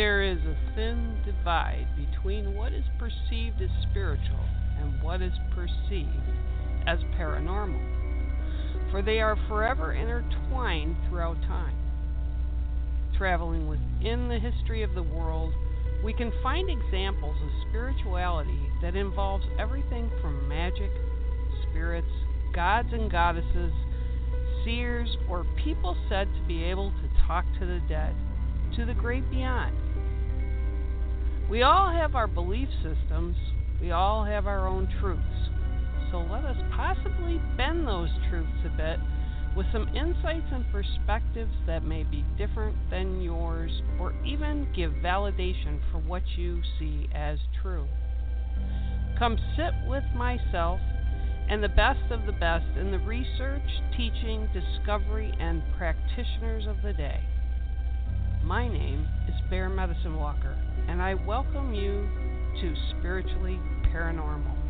There is a thin divide between what is perceived as spiritual and what is perceived as paranormal, for they are forever intertwined throughout time. Traveling within the history of the world, we can find examples of spirituality that involves everything from magic, spirits, gods and goddesses, seers, or people said to be able to talk to the dead, to the great beyond. We all have our belief systems, we all have our own truths. So let us possibly bend those truths a bit with some insights and perspectives that may be different than yours or even give validation for what you see as true. Come sit with myself and the best of the best in the research, teaching, discovery, and practitioners of the day. My name is Bear Medicinewalker, and I welcome you to Spiritually Paranormal.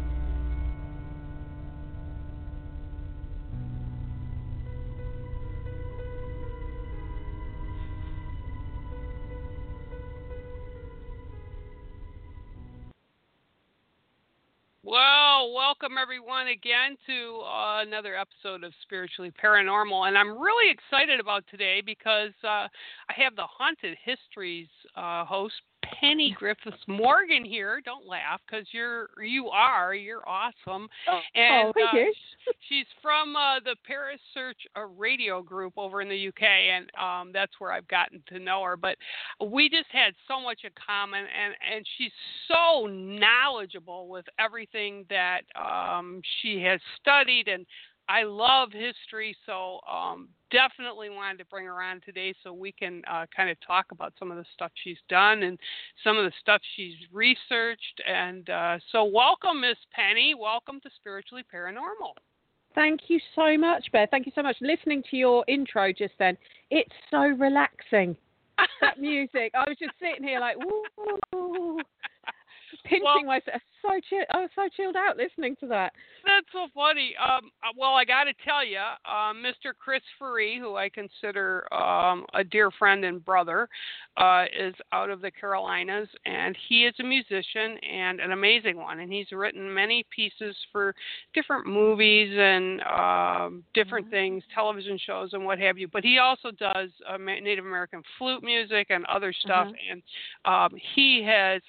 Well, welcome everyone again to uh, another episode of Spiritually Paranormal. And I'm really excited about today because uh, I have the Haunted Histories uh, host, Penny Griffiths Morgan here. Don't laugh because you're you are you're awesome. Oh, and oh, thank uh, you. she's from uh, the Paris Search uh, Radio Group over in the UK, and um, that's where I've gotten to know her. But we just had so much in common, and and she's so knowledgeable with everything that um, she has studied and I love history, so um, definitely wanted to bring her on today so we can uh, kind of talk about some of the stuff she's done and some of the stuff she's researched. And uh, so, welcome, Miss Penny. Welcome to Spiritually Paranormal. Thank you so much, Bear. Thank you so much. Listening to your intro just then, it's so relaxing. that music. I was just sitting here like, ooh, pinching Well- myself. So chill. I was so chilled out listening to that. That's so funny. Um, uh, well, I got to tell you, uh, Mr. Chris Free, who I consider um, a dear friend and brother, uh, is out of the Carolinas, and he is a musician and an amazing one. And he's written many pieces for different movies and um, different things, television shows, and what have you. But he also does uh, Native American flute music and other stuff. And um, he has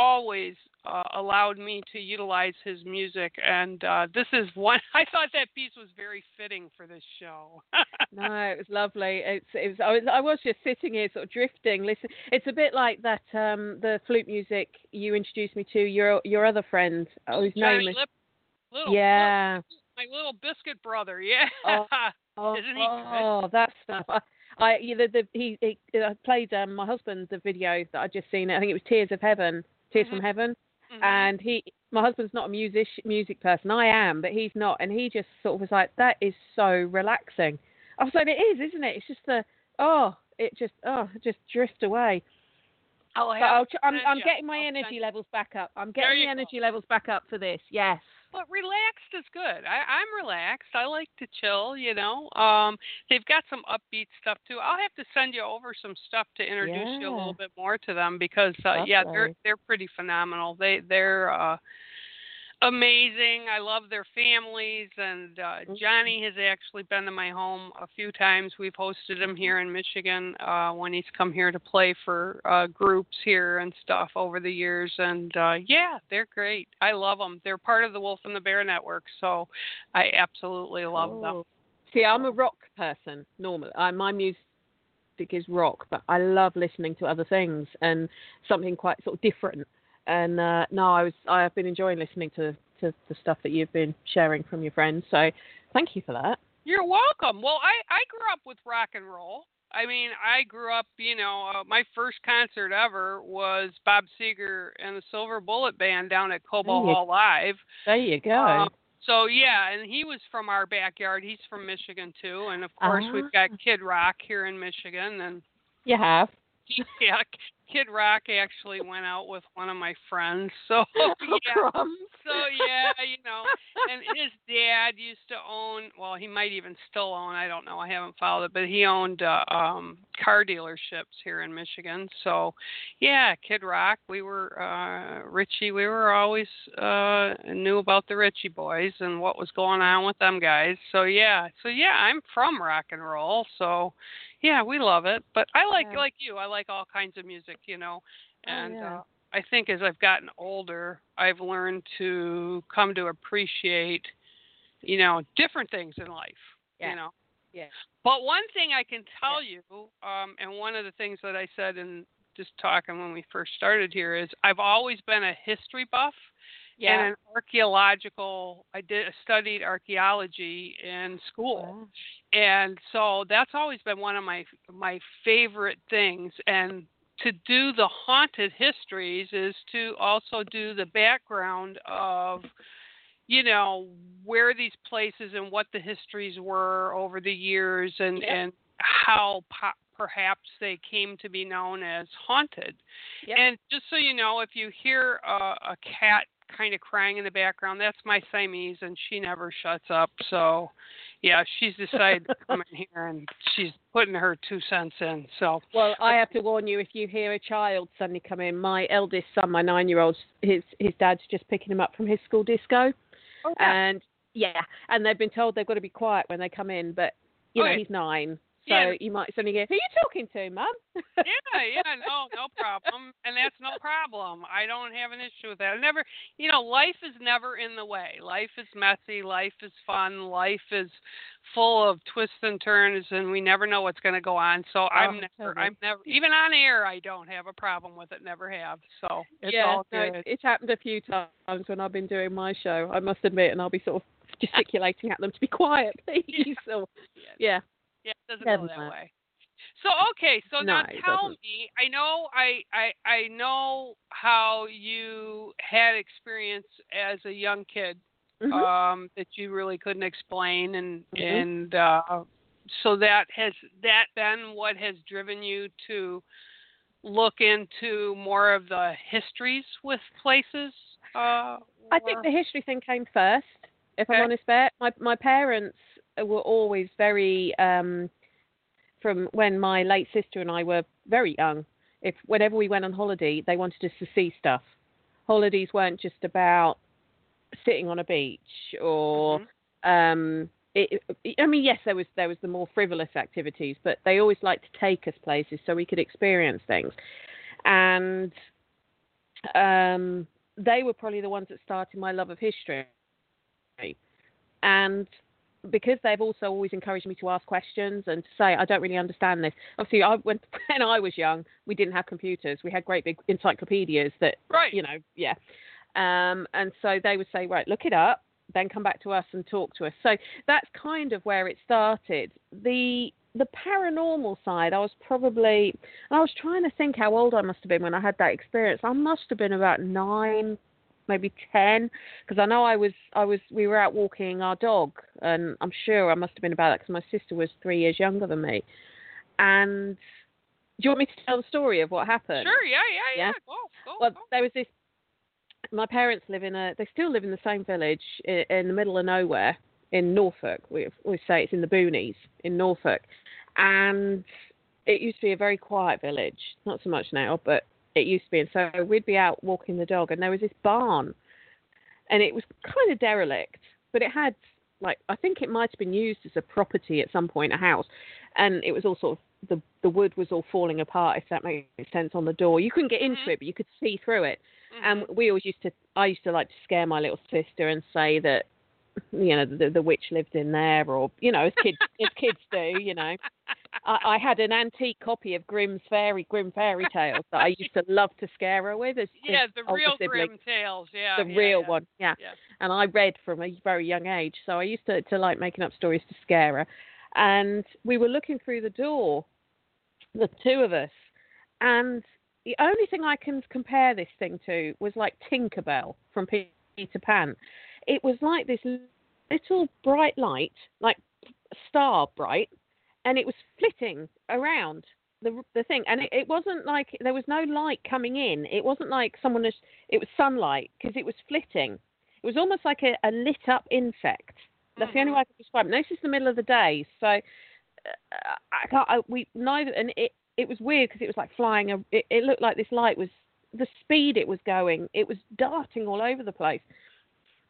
always uh, allowed me to utilize his music, and uh, this is one. I thought that piece was very fitting for this show. No, it was lovely. It's it was I was I was just sitting here sort of drifting. Listen, it's a bit like that um the flute music you introduced me to your your other friend. Oh, his Johnny name is Lip, little, yeah. little- my little biscuit brother. Yeah, Oh, Oh, Isn't he oh, that stuff. I, I the, the he, he I played um, my husband the video that I just seen. I think it was Tears of Heaven, Tears Mhm. from Heaven, Mhm. and he my husband's not a music music person. I am, but he's not, and he just sort of was like, "That is so relaxing." I was like, "It is, isn't it? It's just the oh, it just oh, just drift away." I'll But have I'll, to tr- I'm I'm getting my I'll energy levels back up. I'm getting the go. energy levels back up for this. Yes. But relaxed is good. I, I'm relaxed. I like to chill, you know. Um, they've got some upbeat stuff too. I'll have to send you over some stuff to introduce you a little bit more to them because uh, yeah, they're they're pretty phenomenal. They they're uh amazing. I love their families and uh Mhm. Johnny has actually been to my home a few times. We've hosted him here in Michigan uh when he's come here to play for uh groups here and stuff over the years and uh yeah, they're great. I love them. They're part of the Wolf and the Bear network, so I absolutely love them. See, I'm a rock person normally. I, my music is rock, but I love listening to other things and something quite sort of different. And uh, no, I was I have been enjoying listening to, to the stuff that you've been sharing from your friends. So thank you for that. You're welcome. Well, I I grew up with rock and roll. I mean, I grew up, you know, uh, my first concert ever was Bob Seger and the Silver Bullet Band down at Cobo Hall Live. There you go. Um, so yeah, and he was from our backyard. He's from Michigan too, and of course we've got Ah. Kid Rock here in Michigan, and you have. yeah, Kid Rock actually went out with one of my friends. So Oh, yeah. So yeah, you know, and his dad used to own. Well, he might even still own. I don't know. I haven't followed it, but he owned uh, um car dealerships here in Michigan. So, yeah, Kid Rock. We were uh Ritchie. We were always uh knew about the Ritchie boys and what was going on with them guys. So yeah, so yeah, I'm from rock and roll. So, yeah, we love it. But I like Yeah. like you. I like all kinds of music. You know, Oh, and. yeah. uh I think as I've gotten older, I've learned to come to appreciate, you know, different things in life. Yeah. You know. Yeah. But one thing I can tell you, um, and one of the things that I said in just talking when we first started here is I've always been a history buff Yeah. and an archaeological. I did studied archaeology in school Wow. and so that's always been one of my my favorite things and to do the haunted histories is to also do the background of you know where these places and what the histories were over the years and and how po- perhaps they came to be known as haunted Yep. and just so you know if you hear a, a cat kind of crying in the background that's my siamese and she never shuts up so yeah, she's decided to come in here and she's putting her two cents in. So Well, I have to warn you if you hear a child suddenly come in. My eldest son, my nine-year-old, his his dad's just picking him up from his school disco, oh, and yeah, and they've been told they've got to be quiet when they come in. But you Oh, know, yeah. he's nine, so Yeah. you might suddenly go, "Who are you talking to, mum?" yeah, yeah, no, no problem, and that's no problem. I don't have an issue with that. I never, you know, life is never in the way. Life is messy. Life is fun. Life is full of twists and turns, and we never know what's going to go on. So oh, I'm never, totally. I'm never, even on air, I don't have a problem with it. Never have. So it's yeah, all good. it- it's happened a few times when I've been doing my show. I must admit, and I'll be sort of gesticulating at them to be quiet, please. Or, yeah. Yeah, it doesn't Never go that mind. way. So okay, so now No, it tell me. I know I, I I know how you had experience as a young kid Mhm. um, that you really couldn't explain, and Mhm. and uh, so that has that been what has driven you to look into more of the histories with places. Uh, I think the history thing came first. If Okay. I'm honest, Bear, my my parents were always very um, from when my late sister and I were very young. If whenever we went on holiday, they wanted us to see stuff. Holidays weren't just about sitting on a beach or Mhm. um it, I mean, yes, there was there was the more frivolous activities, but they always liked to take us places so we could experience things, and um, they were probably the ones that started my love of history, and because they've also always encouraged me to ask questions and to say I don't really understand this. Obviously, I when when I was young, we didn't have computers. We had great big encyclopedias that Right. you know, yeah. Um, and so they would say, right, look it up, then come back to us and talk to us. So that's kind of where it started. The the paranormal side, I was probably, I was trying to think how old I must have been when I had that experience. I must have been about nine, maybe ten, because I know I was, I was, we were out walking our dog, and I'm sure I must have been about that because my sister was three years younger than me. And do you want me to tell the story of what happened? Sure. Yeah. Yeah. Yeah. Yeah. Go. Go. Well, go. there was this. My parents live in a. They still live in the same village in, in the middle of nowhere in Norfolk. We we say it's in the boonies in Norfolk, and it used to be a very quiet village. Not so much now, but it used to be. And so we'd be out walking the dog, and there was this barn, and it was kind of derelict, but it had like I think it might have been used as a property at some point, a house, and it was all sort of the the wood was all falling apart. If that makes sense on the door, you couldn't get into Mhm. it, but you could see through it. And Mhm. we always used to. I used to like to scare my little sister and say that, you know, the the witch lived in there, or you know, as kids as kids do, you know. I, I had an antique copy of Grimm's fairy Grimm fairy tales that I used to love to scare her with. As, yeah, as the real sibling Grimm tales. Yeah. the yeah, real yeah. one, yeah. Yeah. And I read from a very young age, so I used to to like making up stories to scare her. And we were looking through the door, the two of us, and the only thing I can compare this thing to was like Tinkerbell from Peter Pan. It was like this little bright light, like star bright, and it was flitting around the the thing, and it, it wasn't like there was no light coming in. It wasn't like someone was. It was sunlight because it was flitting. It was almost like a, a lit up insect. That's mm-hmm. the only way I can describe it. This is the middle of the day, so uh, I can't. I, we neither, and it it was weird because it was like flying. A, it, it looked like this light was the speed it was going. It was darting all over the place,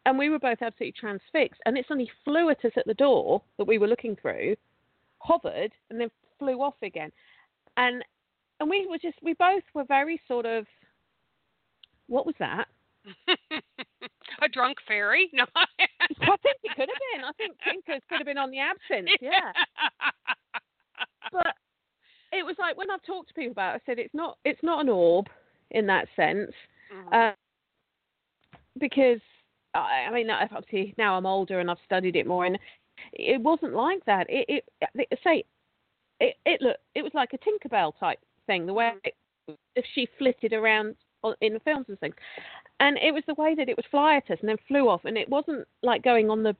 and we were both absolutely transfixed. And it suddenly flew at us at the door that we were looking through, hovered, and then flew off again. And and we were just we both were very sort of what was that? a drunk fairy? No. I think it could have been. I think Tinkers could have been on the absinthe. Yeah. but it was like when I've talked to people about it, I said it's not it's not an orb in that sense. Mm-hmm. Uh, because I, I mean obviously now I'm older and I've studied it more and it wasn't like that. It, it say it it looked it was like a Tinkerbell type thing the way if she flitted around in the films and things and it was the way that it would fly at us and then flew off, and it wasn't like going on the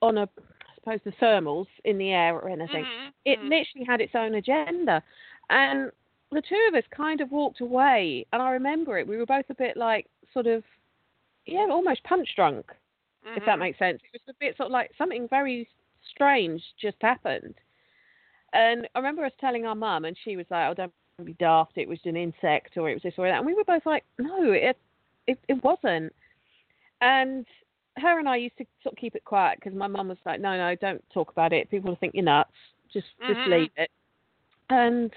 on a I suppose the thermals in the air or anything. Mm-hmm. It mm-hmm. literally had its own agenda, and the two of us kind of walked away, and I remember it. We were both a bit like sort of yeah, almost punch drunk, mm-hmm. if that mm-hmm. makes sense. It was a bit sort of like something very strange just happened. And I remember us telling our mum, and she was like, "Oh, don't be daft. It was an insect, or it was this or that." And we were both like, "No, it it, it wasn't. And her and I used to sort of keep it quiet because my mum was like, no, no, don't talk about it. People will think you're nuts. Just mm-hmm. just leave it. And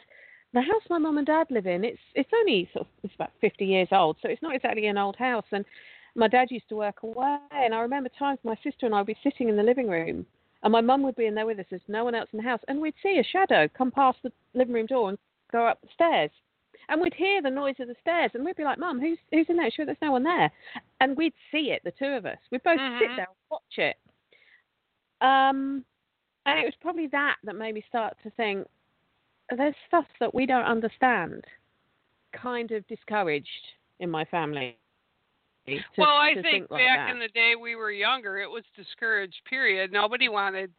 the house my mum and dad live in, it's it's only sort of it's about 50 years old, so it's not exactly an old house. And my dad used to work away, and I remember times my sister and I would be sitting in the living room, and my mum would be in there with us. There's no one else in the house, and we'd see a shadow come past the living room door and go up the stairs and we'd hear the noise of the stairs, and we'd be like, "Mum, who's who's in there? Sure, there's no one there." And we'd see it, the two of us. We'd both mm-hmm. sit there and watch it. Um, and it was probably that that made me start to think there's stuff that we don't understand. Kind of discouraged in my family. To, well, I think, think like back that. in the day we were younger, it was discouraged. Period. Nobody wanted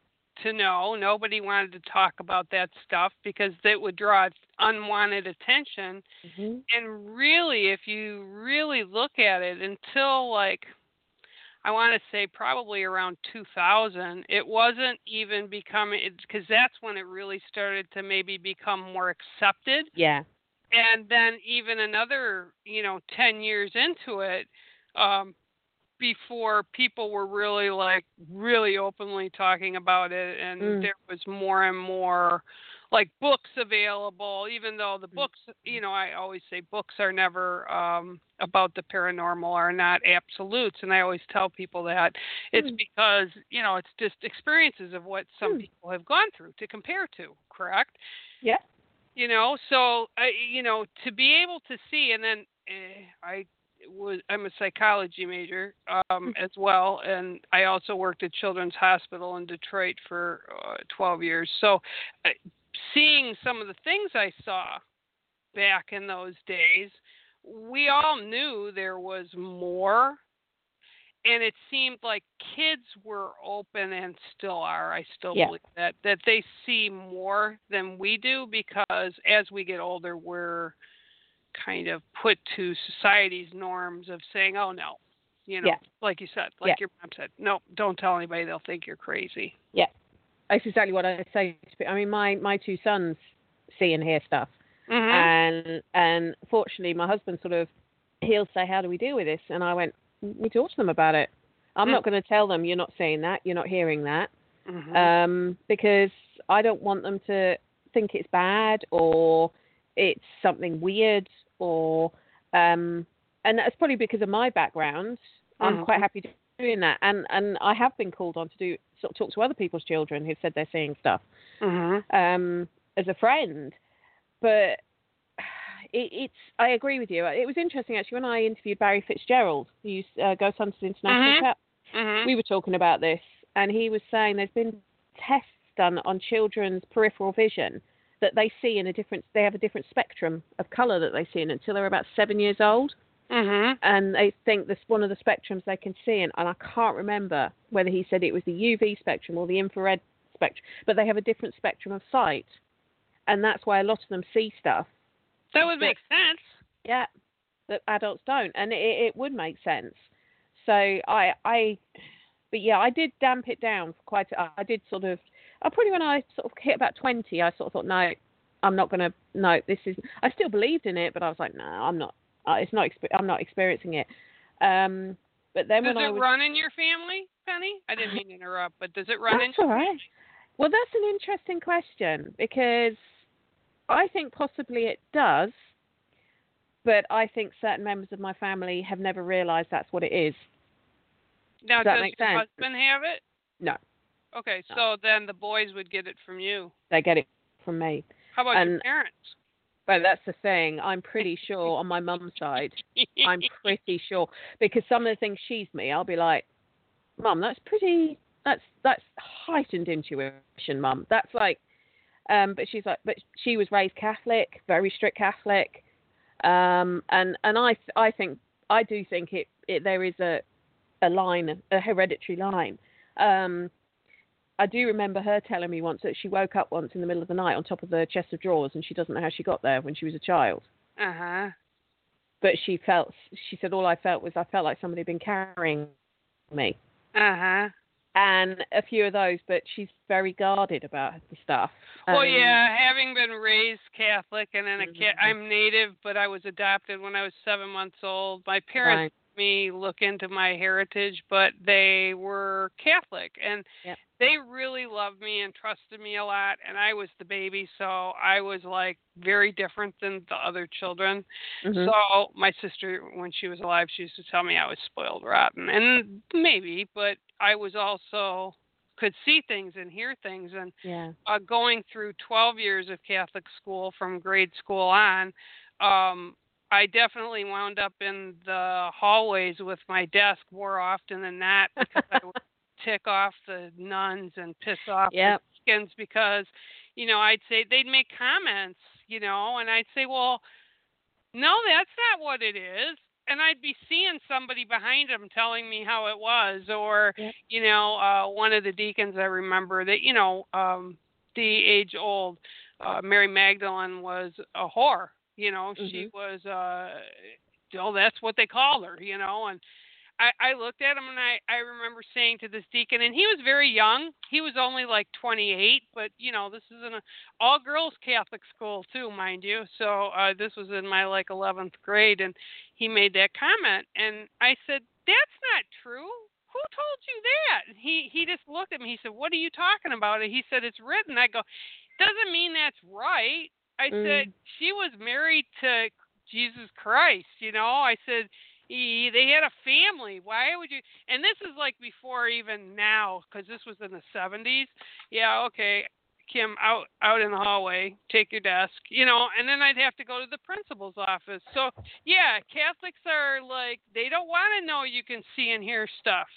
to know. Nobody wanted to talk about that stuff because it would draw unwanted attention. Mm-hmm. And really, if you really look at it, until like I want to say probably around 2000, it wasn't even becoming because that's when it really started to maybe become more accepted. Yeah. And then even another, you know, 10 years into it, um, before people were really like really openly talking about it and mm. there was more and more like books available even though the mm. books you know i always say books are never um about the paranormal are not absolutes and i always tell people that it's mm. because you know it's just experiences of what some mm. people have gone through to compare to correct yeah you know so uh, you know to be able to see and then eh, i was I'm a psychology major um, mm. as well, and I also worked at Children's Hospital in Detroit for uh, 12 years. So, uh, seeing some of the things I saw back in those days, we all knew there was more, and it seemed like kids were open and still are. I still yeah. believe that that they see more than we do because as we get older, we're kind of put to society's norms of saying, "Oh no," you know, yeah. like you said, like yeah. your mom said, "No, don't tell anybody; they'll think you're crazy." Yeah, that's exactly what I say. I mean, my my two sons see and hear stuff, mm-hmm. and and fortunately, my husband sort of he'll say, "How do we deal with this?" And I went, "We talk to them about it. I'm mm-hmm. not going to tell them you're not seeing that, you're not hearing that, mm-hmm. um, because I don't want them to think it's bad or it's something weird or um, and that's probably because of my background. Mm-hmm. I'm quite happy doing that, and and I have been called on to do sort of talk to other people's children who've said they're seeing stuff mm-hmm. um, as a friend, but. It, it's. I agree with you. It was interesting actually when I interviewed Barry Fitzgerald, who used uh, Ghost Hunters International. Mm-hmm. mm-hmm. We were talking about this, and he was saying there's been tests done on children's peripheral vision that they see in a different they have a different spectrum of color that they see in until they're about seven years old mm-hmm. and they think this one of the spectrums they can see in and i can't remember whether he said it was the uv spectrum or the infrared spectrum but they have a different spectrum of sight and that's why a lot of them see stuff. That would make sense. Yeah, that adults don't, and it, it would make sense. So I, I, but yeah, I did damp it down for quite. A, I did sort of. I probably when I sort of hit about twenty, I sort of thought, no, I'm not gonna. No, this is. I still believed in it, but I was like, no, I'm not. Uh, it's not. I'm not experiencing it. Um, but then does when it I was, run in your family, Penny? I didn't mean to interrupt, but does it run in That's your all right. Well, that's an interesting question because I think possibly it does, but I think certain members of my family have never realised that's what it is. Now, Does that make your sense? husband have it? No, Okay, so then the boys would get it from you. they get it from me. How about your And- parents? But that's the thing. I'm pretty sure on my mum's side, I'm pretty sure because some of the things she's me, I'll be like, "Mum, that's pretty. That's that's heightened intuition, Mum. That's like." Um, but she's like, but she was raised Catholic, very strict Catholic, um, and and I I think I do think it, it there is a a line, a hereditary line. Um, I do remember her telling me once that she woke up once in the middle of the night on top of the chest of drawers, and she doesn't know how she got there when she was a child Uh huh. but she felt she said all I felt was I felt like somebody had been carrying me Uh huh. and a few of those but she's very guarded about the stuff Well, Um, yeah, having been raised Catholic and then a ca- Mhm. I'm native, but I was adopted when I was seven months old. My parents me look into my heritage, but they were Catholic and Yep. they really loved me and trusted me a lot. And I was the baby, so I was like very different than the other children. Mhm. So my sister, when she was alive, she used to tell me I was spoiled rotten, and maybe, but I was also could see things and hear things, and yeah uh, going through 12 years of Catholic school from grade school on, um, I definitely wound up in the hallways with my desk more often than not because I would tick off the nuns and piss off Yep. the deacons because, you know, I'd say they'd make comments, you know, and I'd say, well, no, that's not what it is. And I'd be seeing somebody behind them telling me how it was, or Yep. you know, uh, one of the deacons I remember that you know, um, the age old uh, Mary Magdalene was a whore. You know, she was. uh well, that's what they call her. You know, and I, I looked at him and I, I remember saying to this deacon, and he was very young. He was only like 28, but you know, this is in a all girls Catholic school too, mind you. So uh, this was in my like 11th grade, and he made that comment, and I said, "That's not true. Who told you that?" He he just looked at me. He said, "What are you talking about?" And he said, "It's written." I go, "Doesn't mean that's right." I said, mm. "She was married to Jesus Christ." You know, I said he, they had a family. Why would you? And this is like before even now, because this was in the 70s. Yeah, okay, Kim, out out in the hallway, take your desk, you know, and then I'd have to go to the principal's office. So yeah, Catholics are like they don't want to know you can see and hear stuff,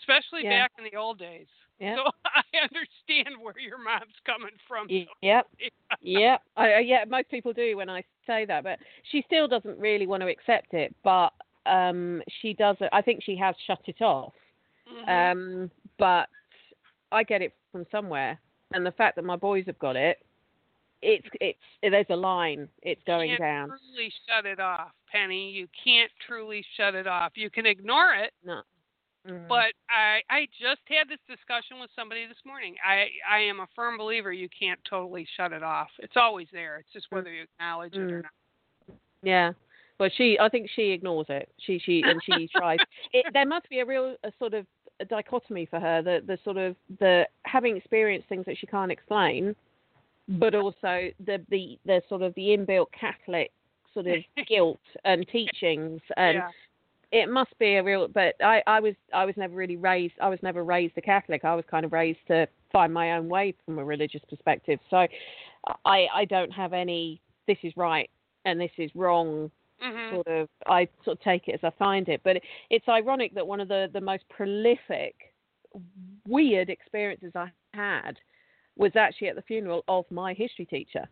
especially Yeah. back in the old days. Yep. So I understand where your mom's coming from. Y- Yep. Yep. I, yeah, most people do when I say that, but she still doesn't really want to accept it. But um, she does. I think she has shut it off. Mhm. Um, but I get it from somewhere, and the fact that my boys have got it, it's it's there's a line. It's going can't down. truly shut it off, Penny. You can't truly shut it off. You can ignore it, No. Mm. but I I just had this discussion with somebody this morning. I I am a firm believer you can't totally shut it off. It's always there. It's just whether you acknowledge it or Mm. not. Yeah. Well, she, I think she ignores it. She, she, and she tries. It, there must be a real a sort of a dichotomy for her. The, the sort of the having experienced things that she can't explain, but also the, the, the sort of the inbuilt Catholic sort of guilt and teachings, and yeah. It must be a real. But I, I was, I was never really raised. I was never raised a Catholic. I was kind of raised to find my own way from a religious perspective. So, I, I don't have any. This is right and this is wrong Mhm. sort of I sort of take it as I find it. But it's ironic that one of the, the most prolific, weird experiences I had was actually at the funeral of my history teacher.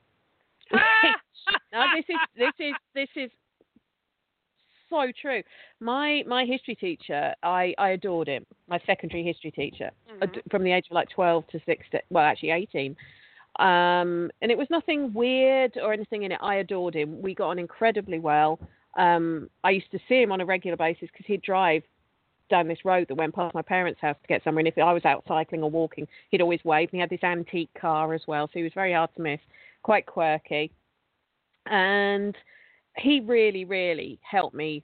now this is this is this is so true. My my history teacher, I I adored him. My secondary history teacher, Mhm. ad- from the age of like twelve to sixteen. Well, actually eighteen. Um, and it was nothing weird or anything in it. I adored him. We got on incredibly well. Um, I used to see him on a regular basis because he'd drive down this road that went past my parents' house to get somewhere. And if I was out cycling or walking, he'd always wave. And he had this antique car as well, so he was very hard to miss. Quite quirky, and he really, really helped me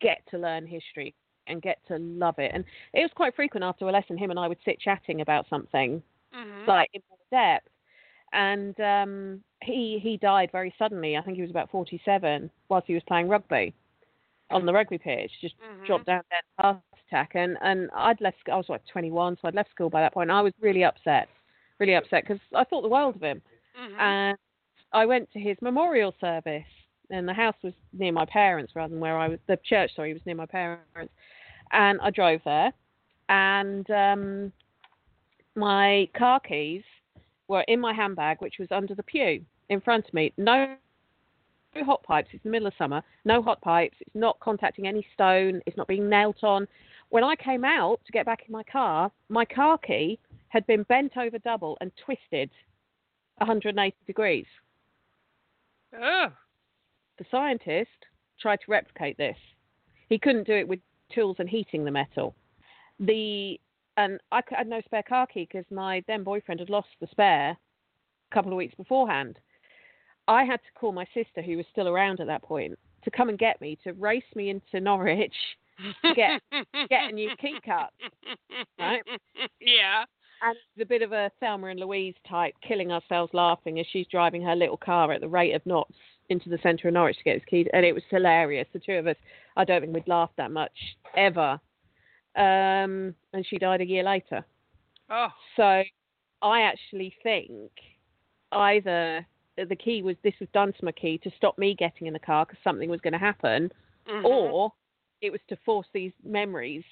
get to learn history and get to love it. And it was quite frequent after a lesson, him and I would sit chatting about something Mhm. like in more depth. And um, he he died very suddenly. I think he was about 47 whilst he was playing rugby on the rugby pitch. Just Mhm. dropped down dead heart attack. And and I'd left. I was like 21, so I'd left school by that point. I was really upset, really upset because I thought the world of him. Mhm. And I went to his memorial service, and the house was near my parents rather than where I was. The church, sorry, was near my parents. And I drove there, and um, my car keys were in my handbag, which was under the pew in front of me. No no hot pipes. It's the middle of summer. No hot pipes. It's not contacting any stone. It's not being knelt on. When I came out to get back in my car, my car key had been bent over double and twisted 180 degrees. Ugh. The scientist tried to replicate this. He couldn't do it with tools and heating the metal. The and I had no spare car key because my then boyfriend had lost the spare a couple of weeks beforehand. I had to call my sister, who was still around at that point, to come and get me to race me into Norwich to Get- get a new key cut, right? Yeah. and it's a bit of a Thelma and Louise type, killing ourselves laughing as she's driving her little car at the rate of knots into the centre of Norwich to get his key. And it was hilarious. The two of us, I don't think we'd laughed that much ever. Um, and she died a year later. Oh. So I actually think either the key was this was done to my key to stop me getting in the car because something was going to happen, Mhm. or it was to force these memories.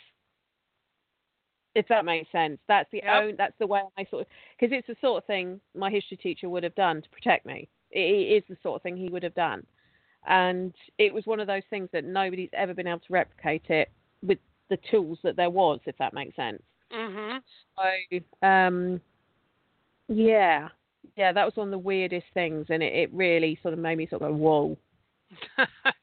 If that makes sense, that's the Yep. own. That's the way I sort of because it's the sort of thing my history teacher would have done to protect me. It, is the sort of thing he would have done, and it was one of those things that nobody's ever been able to replicate it with the tools that there was. If that makes sense. Mhm. So, um, yeah, yeah, that was one of the weirdest things, and it, it really sort of made me sort of go, whoa.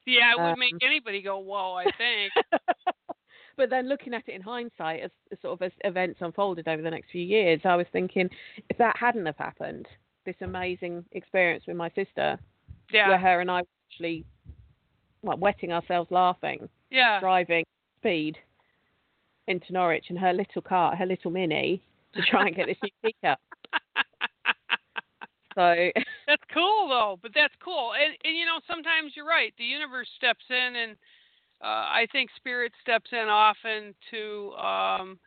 yeah, it would make Um, anybody go, "Whoa!" I think. but then looking at it in hindsight, as, as sort of as events unfolded over the next few years, I was thinking, if that hadn't have happened, this amazing experience with my sister, Yeah. where her and I were actually like wetting ourselves laughing, Yeah. driving speed into Norwich in her little car, her little mini, to try and get this new speaker. So that's cool though, but that's cool. And and you know, sometimes you're right. The universe steps in and uh I think spirit steps in often to um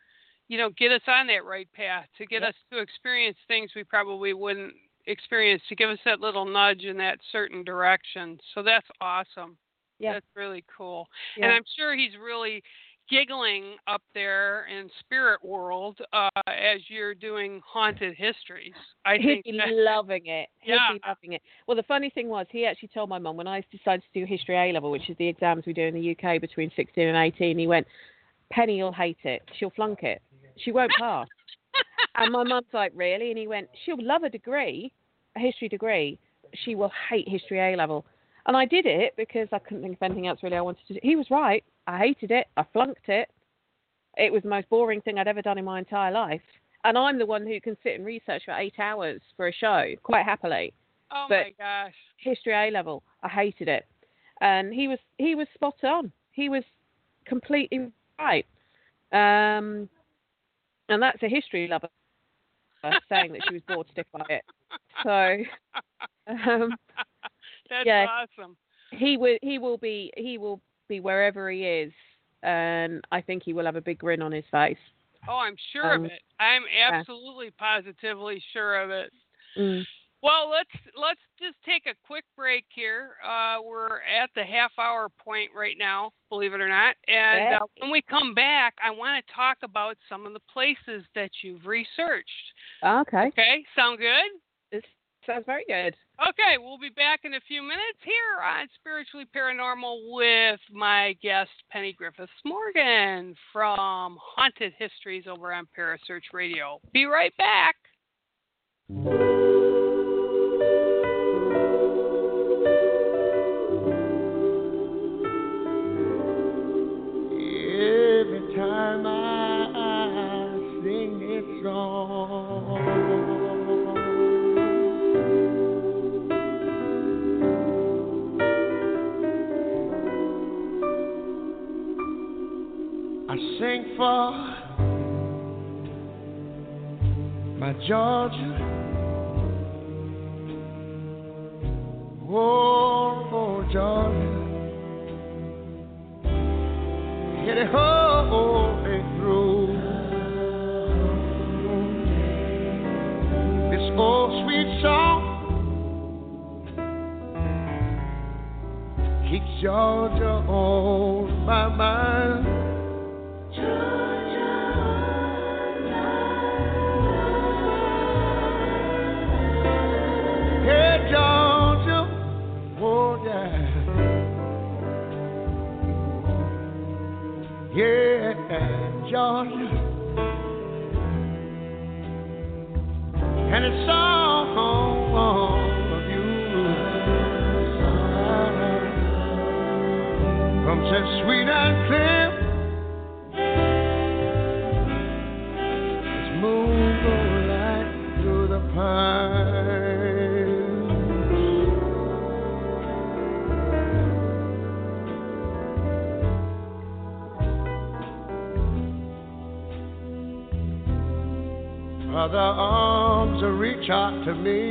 you know, get us on that right path, to get Yep. us to experience things we probably wouldn't experience, to give us that little nudge in that certain direction. So that's awesome. yeah, That's really cool. yeah. And I'm sure he's really giggling up there in spirit world uh, as you're doing haunted histories. I He'd think be that- loving it. He'd Yeah. be loving it. Well, the funny thing was, he actually told my mum when I decided to do history A level, which is the exams we do in the UK between 16 and 18. He went, Penny, you'll hate it. She'll flunk it. She won't pass. and my mum's like, really? And he went, she'll love a degree, a history degree. She will hate history A level. And I did it because I couldn't think of anything else really I wanted to do. He was right. I hated it. I flunked it. It was the most boring thing I'd ever done in my entire life. And I'm the one who can sit and research for eight hours for a show quite happily. oh but- my gosh. History A level, I hated it. And he was he was spot on. He was completely right. Um, and that's a history lover saying that she was bored stiff by it. So um, That's yeah. awesome. he will he will be he will be wherever he is, and I think he will have a big grin on his face. Oh, I'm sure Um, of it. I'm yeah. absolutely positively sure of it. Mm. Well, let's let's just take a quick break here. Uh, we're at the half hour point right now, believe it or not. And uh, when we come back, I want to talk about some of the places that you've researched. Okay, Okay, sound good? this sounds very good. Okay, we'll be back in a few minutes here on Spiritually Paranormal with my guest Penny Griffiths Morgan from Haunted Histories over on Parasearch Radio. Be right back. For my Georgia. Oh, oh Georgia. Hit it whole way through. This old sweet song keeps Georgia on my mind. Hey, to me.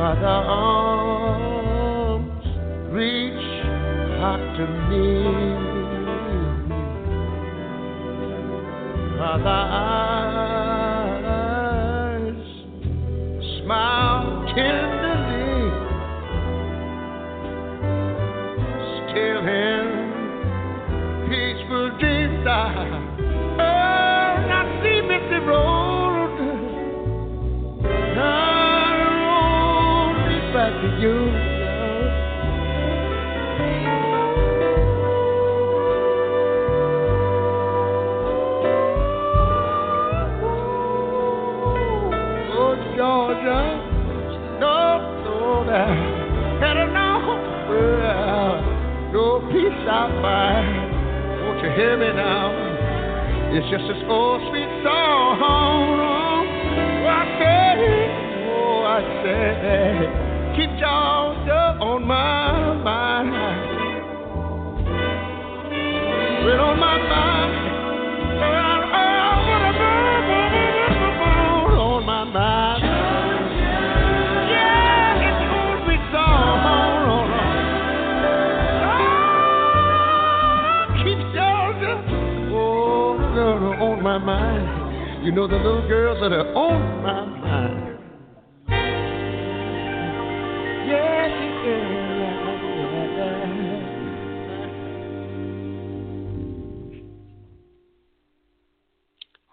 Other arms reach out to me. Other eyes You hear me now? It's just this old sweet song. Oh, I say, oh, I say, keep Georgia on my my mind. You know the little girls that are on my mind. Yeah, yeah,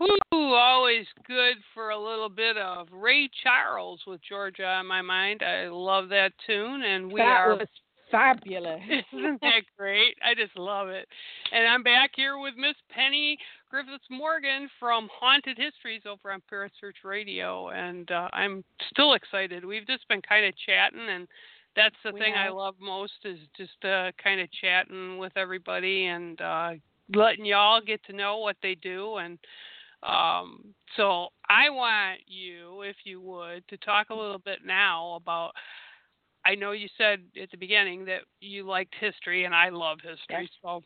Ooh, always good for a little bit of Ray Charles with Georgia on my mind. I love that tune, and we that are. was fabulous. Isn't that great? I just love it. And I'm back here with Miss Penny Griffiths Morgan from Haunted Histories over on Parasearch Radio, and uh, I'm still excited. We've just been kind of chatting, and that's the We thing I love most is just uh, kind of chatting with everybody and uh, letting y'all get to know what they do and. Um, so I want you, if you would, to talk a little bit now about. I know you said at the beginning that you liked history, and I love history. Yes. So,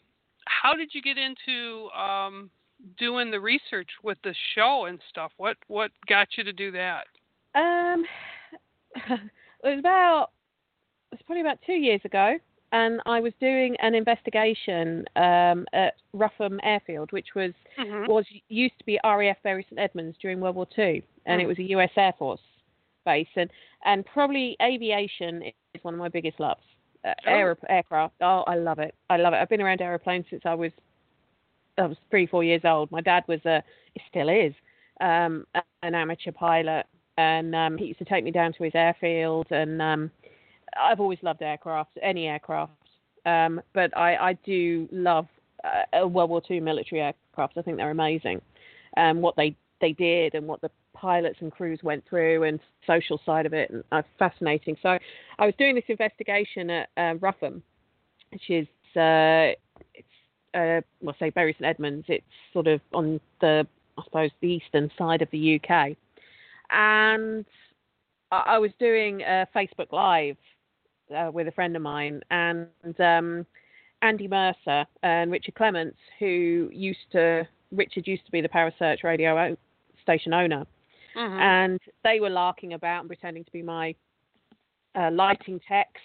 how did you get into um, doing the research with the show and stuff? What what got you to do that? Um, it was about it was probably about two years ago, and I was doing an investigation um, at Rougham Airfield, which was Mhm. was used to be RAF Bury St Edmunds during World War Two, and Mm. it was a U.S. Air Force base, and and probably aviation is one of my biggest loves. Uh, Oh. aer- aircraft, oh, I love it. I love it. I've been around aeroplanes since I was I was three, four years old. My dad was a, he still is, um, an amateur pilot, and um, he used to take me down to his airfield. And um, I've always loved aircraft, any aircraft. Um, but I, I do love uh, World War II military aircraft. I think they're amazing. Um, what they they did and what the pilots and crews went through and social side of it, and uh, fascinating. So I was doing this investigation at uh, which is uh, uh, well, say Bury St Edmunds. It's sort of on the I suppose the eastern side of the UK, and I, I was doing a Facebook Live uh, with a friend of mine, and um, Andy Mercer and Richard Clements, who used to Richard used to be the Parasearch radio o- station owner, Mhm. and they were larking about and pretending to be my uh, lighting techs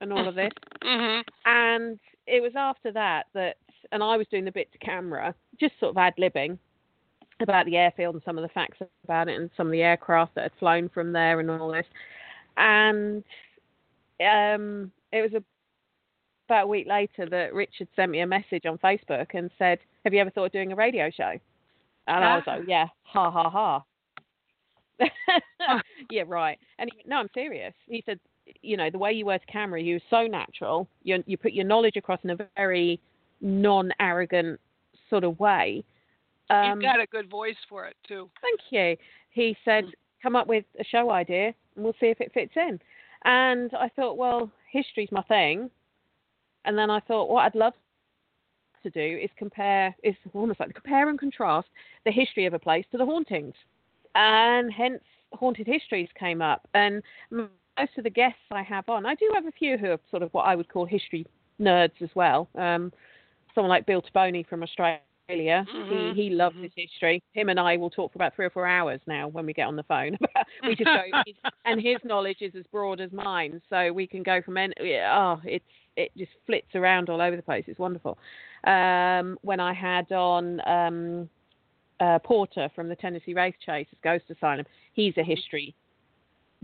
and all of this. Mhm. And it was after that that, and I was doing the bit to camera, just sort of ad libbing about the airfield and some of the facts about it and some of the aircraft that had flown from there and all this. And um, it was a, about a week later that Richard sent me a message on Facebook and said, Have you ever thought of doing a radio show? And I was Ah. like, Yeah, ha ha ha. yeah, right. And he, no, I'm serious. He said, you know, the way you were to camera, you were so natural. You you put your knowledge across in a very non-arrogant sort of way. Um, You've got a good voice for it too. Thank you. He said, come up with a show idea and we'll see if it fits in. And I thought, well, history's my thing. And then I thought, what I'd love to do is compare, is almost like compare and contrast the history of a place to the hauntings. And hence, haunted histories came up. And most of the guests I have on, I do have a few who are sort of what I would call history nerds as well. Um, someone like Bill Taboni from Australia. Mhm, He he loves mhm. his history. Him and I will talk for about three or four hours now when we get on the phone. we just go, and his knowledge is as broad as mine, so we can go from any. Oh, it's it just flits around all over the place. It's wonderful. Um, when I had on um, uh, Porter from the Tennessee Wraith Chasers Ghost Asylum, he's a history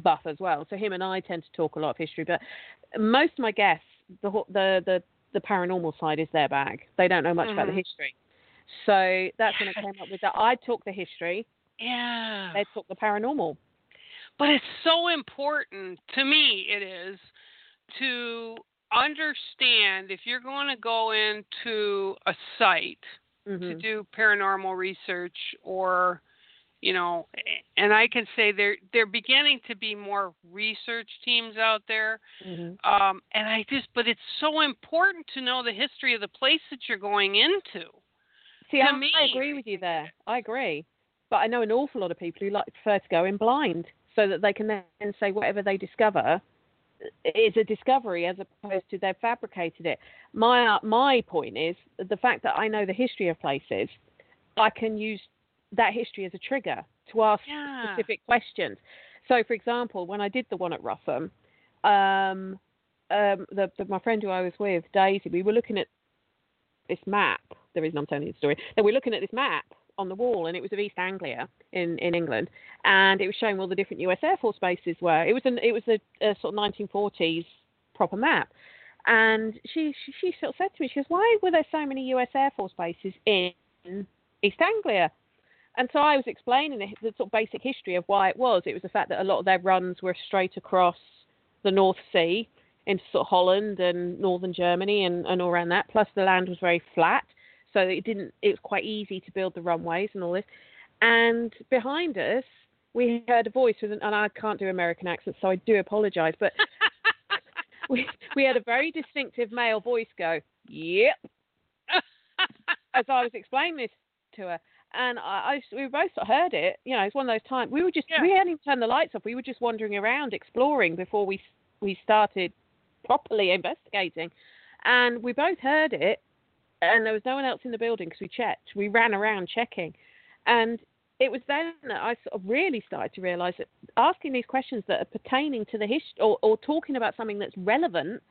buff as well. So him and I tend to talk a lot of history, but most of my guests, the the the, the paranormal side is their bag. They don't know much about the Mhm. history. So that's when I came up with that. I talk the history, Yeah. they talk the paranormal. But it's so important to me. It is to understand if you're going to go into a site to Mhm. do paranormal research or you know and i can say there they're beginning to be more research teams out there Mhm. um and i just but it's so important to know the history of the place that you're going into See, I, me- I agree with you there. I agree. But I know an awful lot of people who like prefer to go in blind so that they can then say whatever they discover is a discovery as opposed to they've fabricated it. My my point is the fact that I know the history of places, I can use that history as a trigger to ask yeah specific questions. So, for example, when I did the one at Rougham, um, um, the, the, my friend who I was with, Daisy, we were looking at this map. The reason I'm telling you the story, that we're looking at this map on the wall, and it was of East Anglia in, in England, and it was showing all the different U.S. Air Force bases were. It was an it was a, a sort of 1940s proper map, and she, she she sort of said to me, she goes, "Why were there so many U.S. Air Force bases in East Anglia?" And so I was explaining the, the sort of basic history of why it was. It was the fact that a lot of their runs were straight across the North Sea into sort of Holland and northern Germany and, and all around that. Plus the land was very flat, so it didn't. It was quite easy to build the runways and all this. And behind us, we heard a voice with, an, and I can't do American accents, so I do apologise, but we we had a very distinctive male voice go, "Yep," as I was explaining this to her. And I, I we both heard it. You know, it's one of those times we were just Yeah. we hadn't even turned the lights off. We were just wandering around exploring before we we started properly investigating, and we both heard it, and there was no one else in the building because we checked. We ran around checking, and it was then that I sort of really started to realise that asking these questions that are pertaining to the history or, or talking about something that's relevant.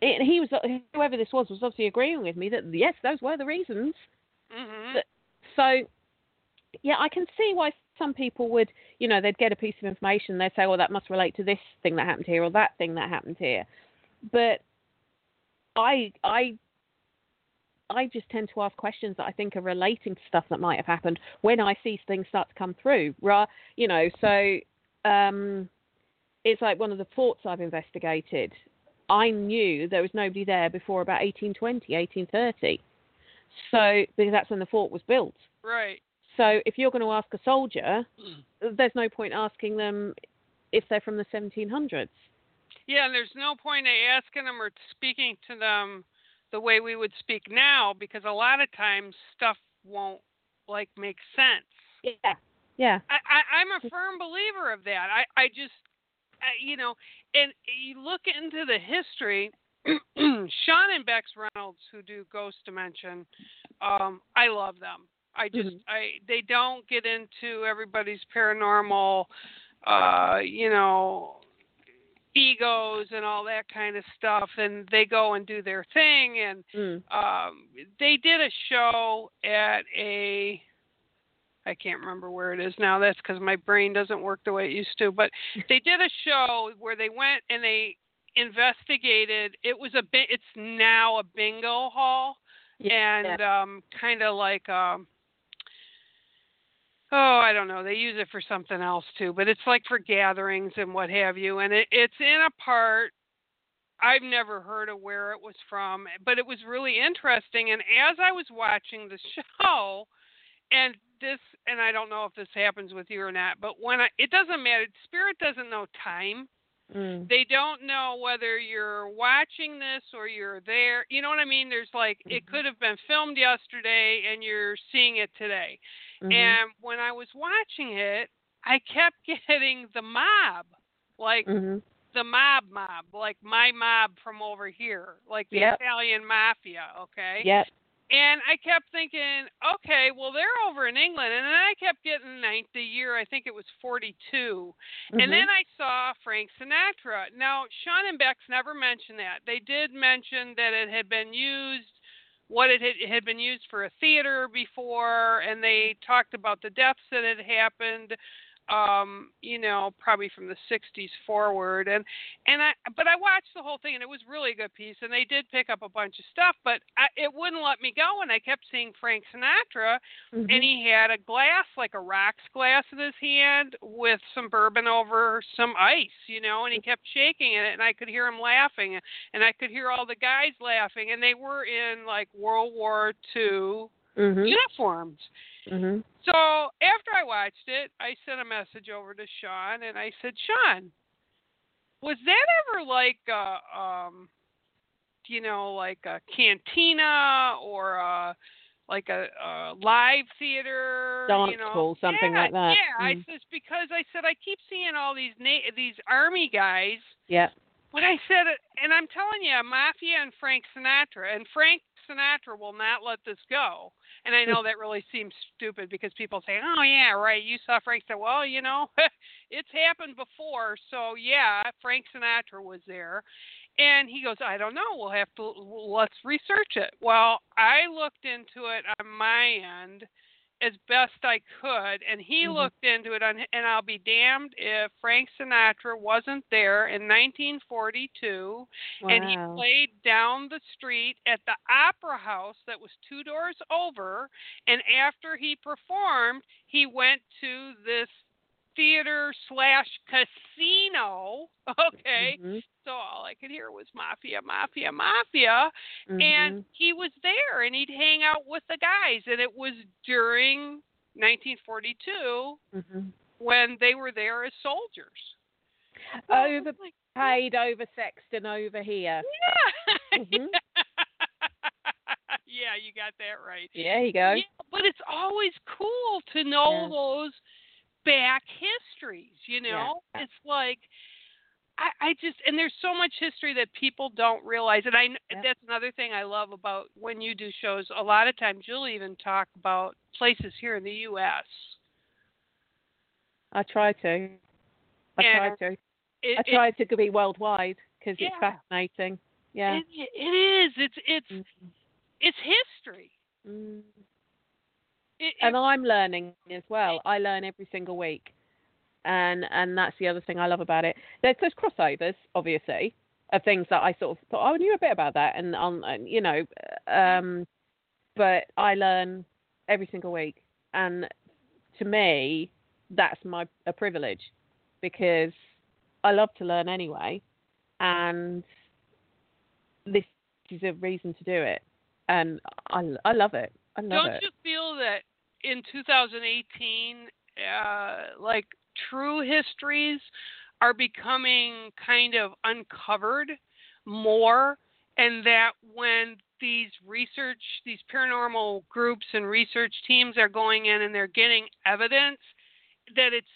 It, he was whoever this was was obviously agreeing with me that yes, those were the reasons. Mhm. So, yeah, I can see why some people would, you know, they'd get a piece of information, they'd say, well, that must relate to this thing that happened here or that thing that happened here. But I, I, I just tend to ask questions that I think are relating to stuff that might have happened when I see things start to come through. You know, so um, it's like one of the forts I've investigated. I knew there was nobody there before about 1820, 1830. So, because that's when the fort was built. Right. So, if you're going to ask a soldier, there's no point asking them if they're from the 1700s. Yeah, and there's no point in asking them or speaking to them the way we would speak now because a lot of times stuff won't like make sense. Yeah. Yeah. I, I I'm a firm believer of that. I I just I, you know, and you look into the history. Sean and Bex Reynolds, who do Ghost Dimension, um, I love them. I just Mhm. I they don't get into everybody's paranormal, uh, you know, egos and all that kind of stuff, and they go and do their thing and Mm. um, they did a show at a I can't remember where it is now. That's because my brain doesn't work the way it used to. But they did a show where they went and they investigated. It was a bit. It's now a bingo hall, Yeah. and um, kind of like um, oh, I don't know. They use it for something else too, but it's like for gatherings and what have you. And it, it's in a part I've never heard of where it was from, but it was really interesting. And as I was watching the show, and this, and I don't know if this happens with you or not, but when I, it doesn't matter, spirit doesn't know time. Mm. They don't know whether you're watching this or you're there. You know what I mean? There's like, it Mhm. could have been filmed yesterday and you're seeing it today. Mhm. And when I was watching it, I kept getting the mob, like Mhm. the mob mob, like my mob from over here, like the Yep. Italian mafia, okay? Yep. And I kept thinking, okay, well they're over in England, and then I kept getting ninth the year. I think it was 42, Mhm. and then I saw Frank Sinatra. Now Sean and Beck's never mentioned that. They did mention that it had been used. What it had, it had been used for a theater before, and they talked about the deaths that had happened um you know probably from the 60s forward and and i but i watched the whole thing and it was really a good piece and they did pick up a bunch of stuff but I, it wouldn't let me go and i kept seeing frank sinatra Mhm. and he had a glass like a rocks glass in his hand with some bourbon over some ice you know and he kept shaking it and i could hear him laughing and i could hear all the guys laughing and they were in like world war ii Mhm. uniforms Mhm. so after I watched it, I sent a message over to Sean and I said, Sean, was that ever like a, um, you know, like a cantina or a, like a, a live theater, Dance you know, hall, something yeah, like that. Yeah, I Mm. said because I said I keep seeing all these na- these army guys Yeah. but I said and I'm telling you, Mafia and Frank Sinatra, and Frank Sinatra will not let this go. And I know that really seems stupid because people say, "Oh yeah, right, you saw Frank." Sinatra. Well, you know, it's happened before, so yeah, Frank Sinatra was there. And he goes, "I don't know. We'll have to let's research it." Well, I looked into it on my end as best I could, and he Mhm. looked into it, on, and I'll be damned if Frank Sinatra wasn't there in 1942, wow. and he played down the street at the Opera House that was two doors over, and after he performed, he went to this theater slash casino. Okay, Mhm. so all I could hear was mafia, mafia, mafia and Mhm. he was there and he'd hang out with the guys and it was during 1942 Mhm. when they were there as soldiers Overpaid, oversexed, and over here. yeah Mhm. yeah you got that right Yeah, you go. yeah, but it's always cool to know Yeah. those back histories you know Yeah. it's like I, I just and there's so much history that people don't realize, and I Yeah. that's another thing I love about when you do shows. A lot of times you'll even talk about places here in the U.S. I try to. I try to. It, I try to be worldwide because Yeah. it's fascinating. Yeah. it, it is. It's it's Mm. it's history. Mm. It, and I'm learning as well. I learn every single week, and and that's the other thing I love about it. There's there's crossovers, obviously, of things that I sort of thought oh, I knew a bit about that, and um, and, you know, um, but I learn every single week, and to me, that's my a privilege because I love to learn anyway, and this is a reason to do it, and I I love it. Don't it. you feel that in 2018, uh, like true histories are becoming kind of uncovered more, and that when these research, these paranormal groups and research teams are going in and they're getting evidence, that it's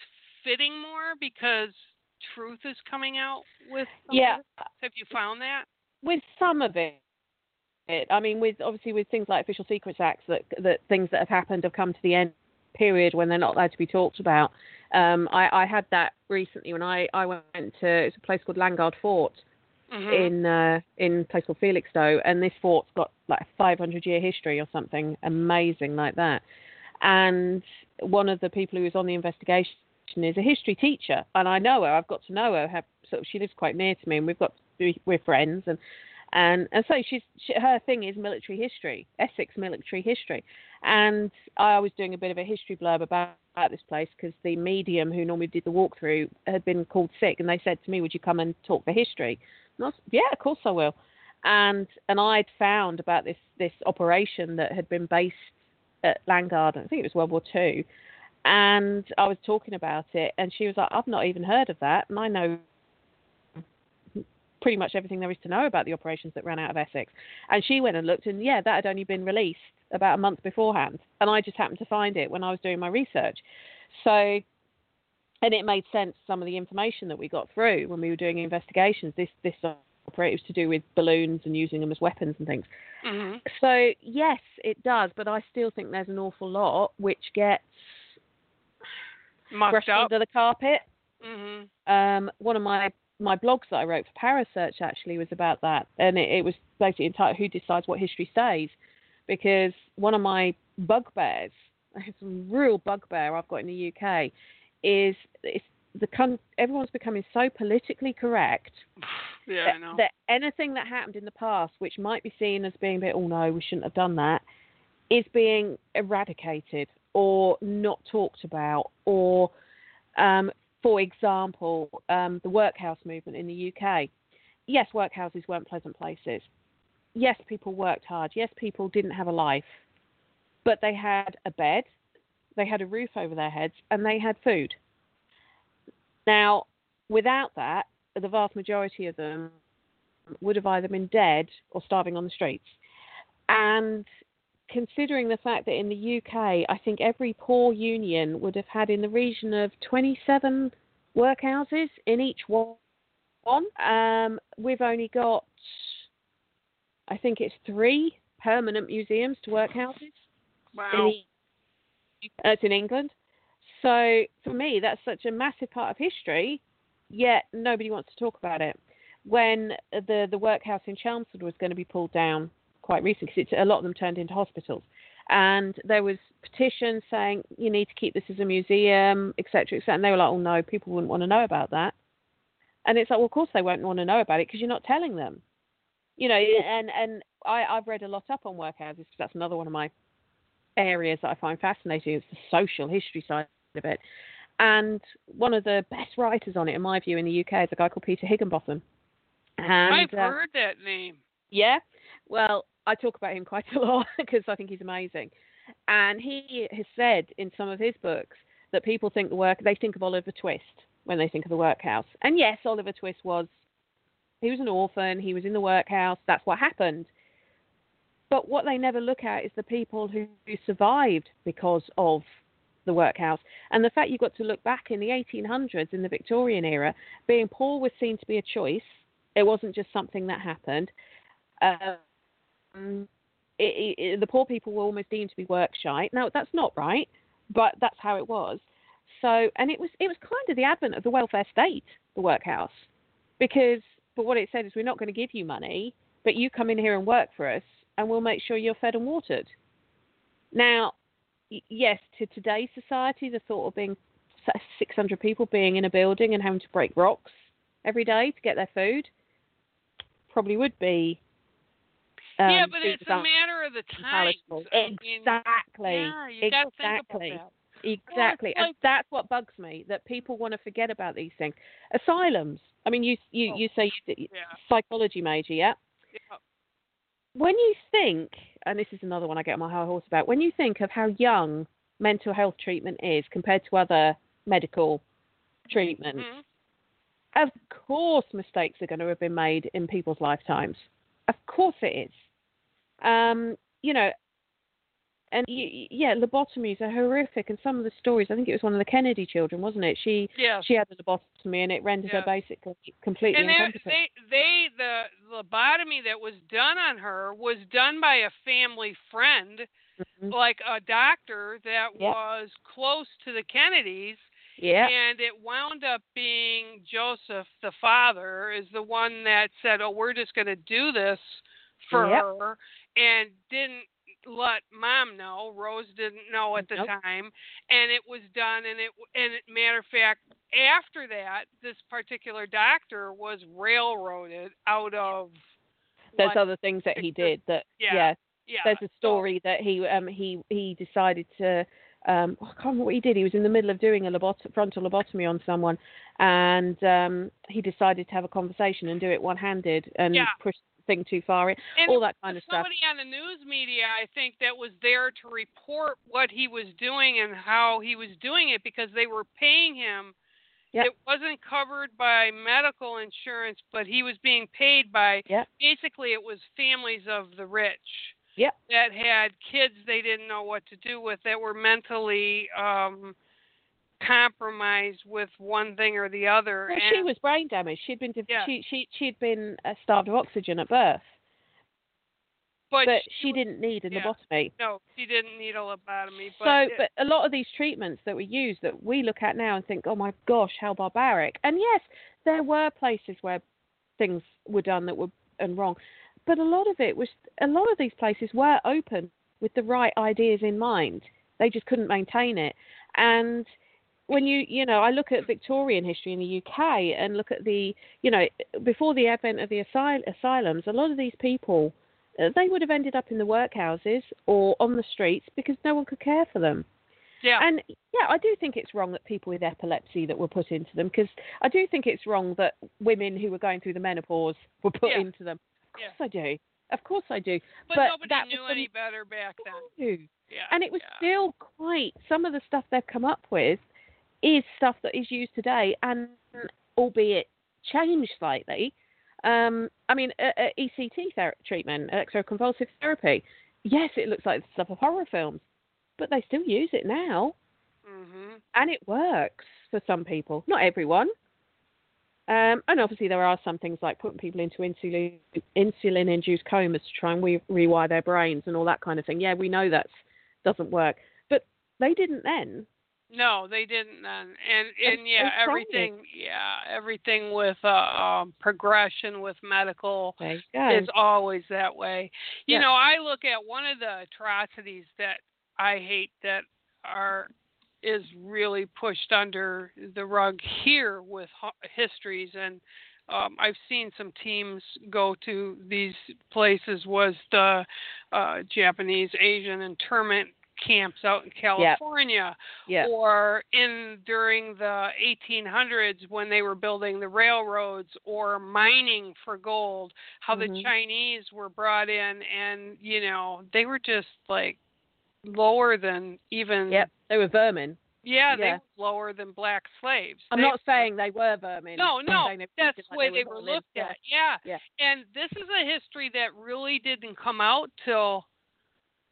fitting more because truth is coming out with. Yeah? Have you found that? with some of it, it. I mean, with obviously with things like official secrets acts, that that things that have happened have come to the end period when they're not allowed to be talked about. Um, I, I had that recently when I, I went to it's a place called Landguard Fort Mhm. in uh, in a place called Felixstowe, and this fort's got like a 500 year history or something amazing like that. And one of the people who was on the investigation is a history teacher, and I know her. I've got to know her. Have, sort of, she lives quite near to me, and we've got we're friends, and and and so she's she, her thing is military history, Essex military history, and I was doing a bit of a history blurb about, about this place because the medium who normally did the walkthrough had been called sick, and they said to me, "Would you come and talk the history?" And I was, yeah, of course I will. And and I'd found about this this operation that had been based at Landguard, I think it was World War Two, and I was talking about it, and she was like, "I've not even heard of that," and I know pretty much everything there is to know about the operations that ran out of Essex. And she went and looked, and yeah, that had only been released about a month beforehand, and I just happened to find it when I was doing my research. So, and it made sense some of the information that we got through when we were doing investigations. This this operator was to do with balloons and using them as weapons and things. Mhm. So yes, it does, but I still think there's an awful lot which gets Mucked brushed up. under the carpet. Mhm. Um, one of my my blogs that I wrote for Parasearch actually was about that, and it, it was basically entitled "Who Decides What History Stays," because one of my bugbears, it's a real bugbear I've got in the UK, is it's the con- everyone's becoming so politically correct Yeah, that, I know. that anything that happened in the past, which might be seen as being a bit, oh no, we shouldn't have done that, is being eradicated or not talked about. Or, um, for example, um, the workhouse movement in the UK. Yes, workhouses weren't pleasant places. Yes, people worked hard. Yes, people didn't have a life, but they had a bed, they had a roof over their heads, and they had food. Now, without that, the vast majority of them would have either been dead or starving on the streets. And considering the fact that in the UK, I think every poor union would have had in the region of 27 workhouses in each one. Um, we've only got, I think it's three permanent museums to workhouses in Wow. the, that's in England. So for me, that's such a massive part of history, yet nobody wants to talk about it. When the the workhouse in Chelmsford was going to be pulled down quite recently, because a lot of them turned into hospitals, and there was petitions saying you need to keep this as a museum, etc., etc. And they were like, "Oh no, people wouldn't want to know about that." And it's like, well, of course they won't want to know about it because you're not telling them. You know, and and I, I've read a lot up on workhouses because that's another one of my areas that I find fascinating. is the social history side of it. And one of the best writers on it, in my view, in the UK is a guy called Peter Higginbotham. And, I've uh, heard that name. yeah. Well, I talk about him quite a lot because I think he's amazing. And he has said in some of his books that people think the work they think of Oliver Twist when they think of the workhouse. And yes, Oliver Twist was he was an orphan, he was in the workhouse, that's what happened. But what they never look at is the people who, survived because of the workhouse. And the fact you've got to look back in the 1800s, in the Victorian era, being poor was seen to be a choice. It wasn't just something that happened. Um, Mm. it, it, the poor people were almost deemed to be work shy. Now that's not right, but that's how it was. So, and it was it was kind of the advent of the welfare state, the workhouse, because but what it said is we're not going to give you money, but you come in here and work for us, and we'll make sure you're fed and watered. Now, yes, to today's society, the thought of being 600 people being in a building and having to break rocks every day to get their food probably would be. Um, yeah, but it's a matter of the time. Exactly. yeah, you exactly. Think about that. Exactly, well, and that's what bugs me that people want to forget about these things. Asylums. I mean, you you oh, you say you yeah. psychology major, yeah? yeah. When you think, and this is another one I get on my high horse about, when you think of how young mental health treatment is compared to other medical treatments, mm-hmm. of course mistakes are going to have been made in people's lifetimes. Of course it is. Um, you know, and yeah, lobotomies are horrific, and some of the stories. I think it was one of the Kennedy children, wasn't it? She yeah. she had a lobotomy, and it rendered yeah. her basically completely and they, incompetent. they they the lobotomy that was done on her was done by a family friend, mm-hmm. like a doctor that Yeah. was close to the Kennedys. yeah, And it wound up being Joseph, the father, is the one that said, "Oh, we're just going to do this for Yep. her," and didn't let mom know. Rose didn't know at the Nope. time, and it was done. And it, and it, matter of fact, after that, this particular doctor was railroaded out of. there's what- other things that he did that Yeah. yeah. yeah. There's a so- story that he um he he decided to um I can't remember what he did. He was in the middle of doing a lobot- frontal lobotomy on someone, and um he decided to have a conversation and do it one-handed and Yeah. push thing too far in, and all that kind of stuff. somebody on the news media, I think, that was there to report what he was doing and how he was doing it because they were paying him. Yep. It wasn't covered by medical insurance, but he was being paid by. Yep. Basically, it was families of the rich. Yep. That had kids they didn't know what to do with that were mentally um compromised with one thing or the other. Well, and she was brain damaged. She'd been Yeah. she she she'd been uh, starved of oxygen at birth, but, but she she didn't need a yeah. lobotomy. No, she didn't need a lobotomy. But so, it- but a lot of these treatments that we use that we look at now and think, oh my gosh, how barbaric. And yes, there were places where things were done that were and wrong, but a lot of it was a lot of these places were open with the right ideas in mind. They just couldn't maintain it. And when you you know I look at Victorian history in the UK and look at the you know before the advent of the asyl- asylums, a lot of these people uh, they would have ended up in the workhouses or on the streets because no one could care for them. yeah. And yeah, I do think it's wrong that people with epilepsy that were put into them because I do think it's wrong that women who were going through the menopause were put Yeah. into them. Of Yeah. course I do. Of course I do. But, But nobody that knew any better back then. Yeah. And it was yeah. still quite some of the stuff they've come up with is stuff that is used today and albeit changed slightly. Um, I mean, uh, uh, ECT ther- treatment, electroconvulsive therapy. Yes, it looks like the stuff of horror films, but they still use it now, Mhm. and it works for some people. Not everyone. Um, and obviously, there are some things like putting people into insulin insulin-induced comas to try and re- rewire their brains and all that kind of thing. Yeah, we know that doesn't work, but they didn't then. No, they didn't then. And And- and yeah, and tried it. everything yeah, everything with uh, um progression with medical There you go. is always that way. You Yeah. know, I look at one of the atrocities that I hate that are is really pushed under the rug here with histories and um, I've seen some teams go to these places was the uh, Japanese Asian internment camps out in California yeah. or in during the 1800s when they were building the railroads or mining for gold how the Mhm. chinese were brought in and you know they were just like lower than even Yep. They were vermin. yeah they were lower than black slaves I'm They not saying they were vermin. no, no, they that's the like way they were looked Yeah. at. Yeah. Yeah. And this is a history that really didn't come out till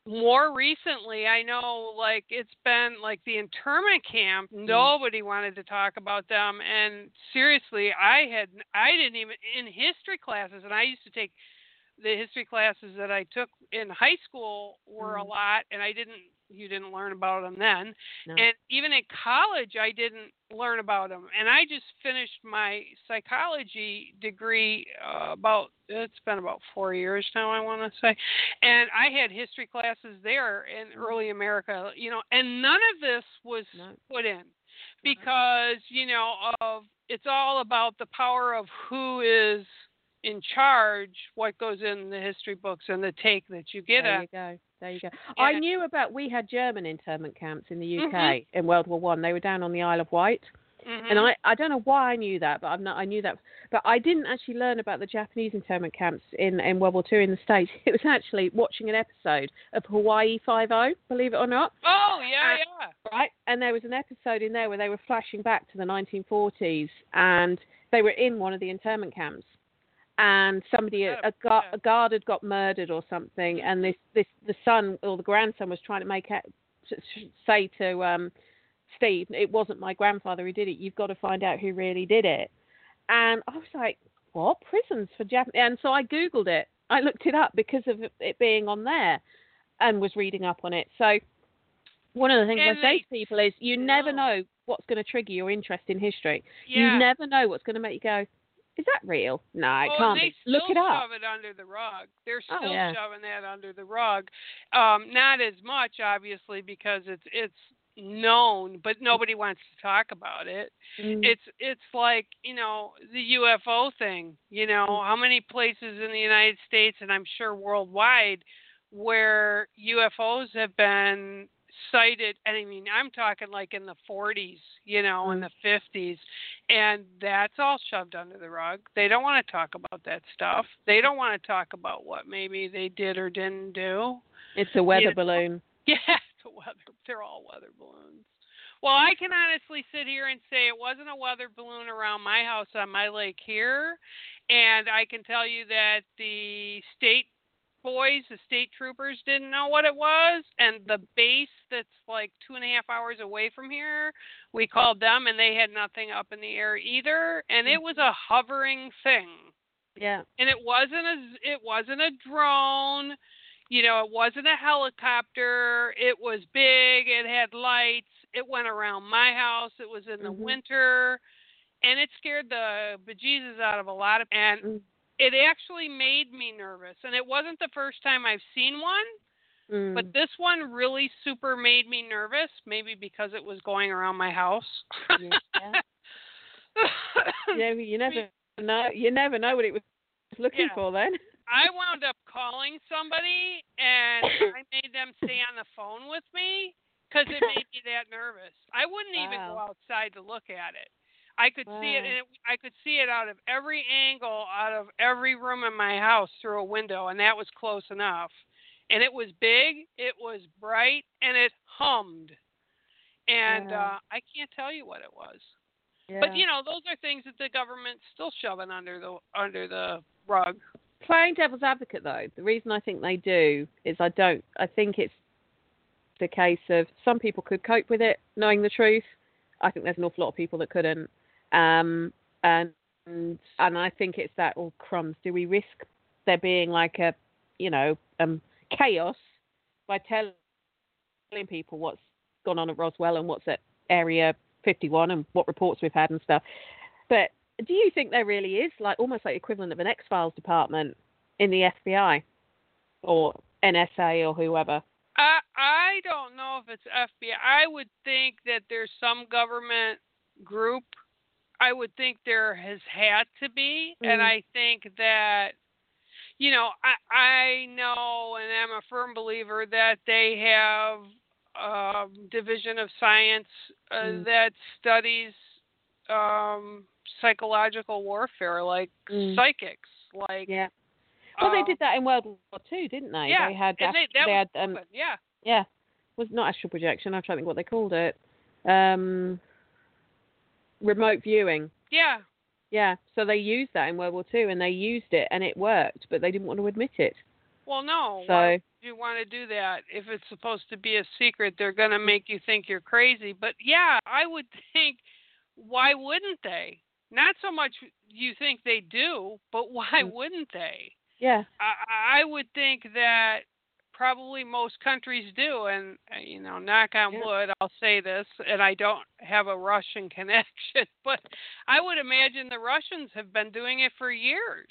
more recently, I know like it's been like the internment camp. Mm. Nobody wanted to talk about them, and seriously, I had I didn't even in history classes, and I used to take the history classes that I took in high school were a Mm. lot, and I didn't. You didn't learn about them then, No. and even in college, I didn't learn about them. And I just finished my psychology degree uh, about it's been about four years now, I want to say, and I had history classes there in early America, you know, and none of this was No. put in because you know of it's all about the power of who is in charge, what goes in the history books, and the take that you get there at. you go. There you go. I knew about. We had German internment camps in the UK Mhm. in World War One. They were down on the Isle of Wight, Mhm. and I I don't know why I knew that, but I'm not. I knew that, but I didn't actually learn about the Japanese internment camps in in World War Two in the States. It was actually watching an episode of Hawaii Five O. Believe it or not. oh yeah, Uh, yeah. right? And there was an episode in there where they were flashing back to the 1940s, and they were in one of the internment camps, and somebody, a, a, a guard had got murdered or something, and this, this, the son or the grandson was trying to make it, say to um, Steve, it wasn't my grandfather who did it. You've got to find out who really did it. And I was like, what prisons for Japan? And so I googled it. I looked it up because of it being on there, and was reading up on it. So one of the things And I say to people is you never know what's going to trigger your interest in history. Yeah. You never know what's going to make you go, is that real? No, it oh, can't they be. Look it up. shove it under the rug. They're Oh, still yeah. shoving that under the rug. Um, not as much, obviously, because it's it's known, but nobody wants to talk about it. Mm. It's it's like you know the UFO thing. You know Mm. how many places in the United States and I'm sure worldwide where UFOs have been sighted. And I mean, I'm talking like in the 40s, you know, in Mm. the 50s, and that's all shoved under the rug. They don't want to talk about that stuff. They don't want to talk about what maybe they did or didn't do. it's a weather know, balloon. Yeah, it's a weather. They're all weather balloons. Well, I can honestly sit here and say it wasn't a weather balloon around my house on my lake here, and I can tell you that the state boys, the state troopers, didn't know what it was, and the base that's like two and a half hours away from here, we called them, and they had nothing up in the air either, and it was a hovering thing Yeah. and it wasn't a it wasn't a drone you know it wasn't a helicopter it was big it had lights it went around my house it was in the Mhm. winter and it scared the bejesus out of a lot of and Mm. It actually made me nervous and it wasn't the first time i've seen one Mm. but this one really super made me nervous maybe because it was going around my house yeah. yeah, you never know. You never know what it was looking Yeah. for then. I wound up calling somebody and I made them stay on the phone with me because it made me that nervous. I wouldn't even go outside to look at it. I could see it, and it, I could see it out of every angle, out of every room in my house through a window, and that was close enough. And it was big, it was bright, and it hummed. And Wow. uh, I can't tell you what it was. Yeah. But you know, those are things that the government's still shoving under the under the rug. playing devil's advocate though, the reason I think they do is I don't. I think it's the case of some people could cope with it, knowing the truth. I think there's an awful lot of people that couldn't. Um, and and I think it's that all crumbs. Do we risk there being like a, you know, um, chaos by telling people what's gone on at Roswell and what's at Area 51 and what reports we've had and stuff? But do you think there really is like almost like equivalent of an X Files department in the FBI or NSA or whoever? I I don't know if it's FBI. I would think that there's some government group. I would think there has had to be, and Mm. I think that you know I I know and I'm a firm believer that they have a division of science uh, Mm. that studies um psychological warfare like Mm. psychics like Yeah. Well, they um, did that in World War Two, didn't they? yeah They had and they, that they had um, yeah yeah, was not astral projection. I'm trying to think what they called it. Um, remote viewing. yeah Yeah. So they used that in World War Two, and they used it, and it worked, but they didn't want to admit it. Well, no. So- Why you want to do that if it's supposed to be a secret? They're going to make you think you're crazy. But yeah, I would think, why wouldn't they? Not so much you think they do, but why Mm. wouldn't they? Yeah. I, I would think that probably most countries do, and uh, you know, knock on Yeah. wood, I'll say this, and I don't have a Russian connection, but I would imagine the Russians have been doing it for years.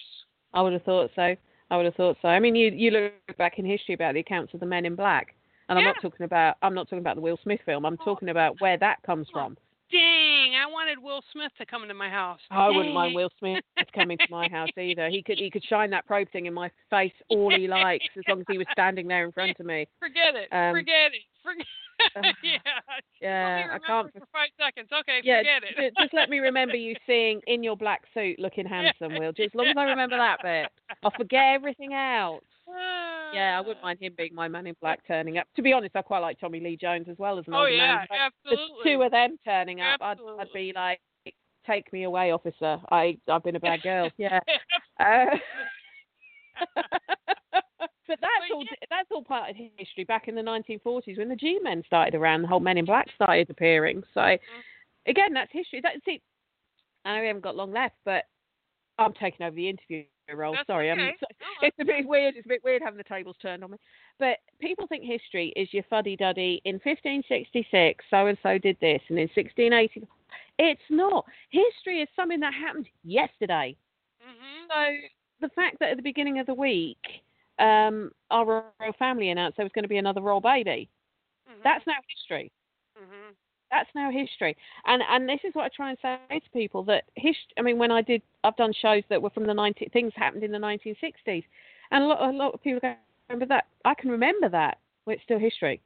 I would have thought so. I would have thought so. I mean, you you look back in history about the accounts of the Men in Black, and I'm not talking about I'm not talking about the Will Smith film. I'm Oh. talking about where that comes from. Dang, I wanted Will Smith to come into my house. I wouldn't mind Will Smith coming to my house either. He could he could shine that probe thing in my face all he likes as long as he was standing there in front of me. Forget it. Um, forget it. Forget. yeah. Yeah, I can't. for five seconds. Okay, Yeah, forget it. just let me remember you seeing in your black suit looking handsome, Will. Just as long as I remember that bit, I'll forget everything else. Yeah, I wouldn't mind him being my man in black turning up. To be honest, I quite like Tommy Lee Jones as well as an Oh older yeah, man. But absolutely. The two of them turning up, I'd, I'd be like, "Take me away, officer. I I've been a bad girl." Yeah. Uh, but that's all that's all part of history back in the 1940s when the G-men started around, the whole Men in Black started appearing. So Mm-hmm. again, that's history. That's it. I know we haven't got long left, but I'm taking over the interview role. That's Sorry, okay. I'm. No, It's a bit weird. It's a bit weird having the tables turned on me. But people think history is your fuddy duddy. In 1566, so and so did this, and in 1680, it's not. History is something that happened yesterday. Mhm. So the fact that at the beginning of the week, um, our royal family announced there was going to be another royal baby, Mhm. that's now history. Mhm. That's now history. And and this is what I try and say to people that hist- I mean, when I did, I've done shows that were from the 90 things happened in the 1960s, and a lot a lot of people go, remember that. I can remember that. Well, it's still history.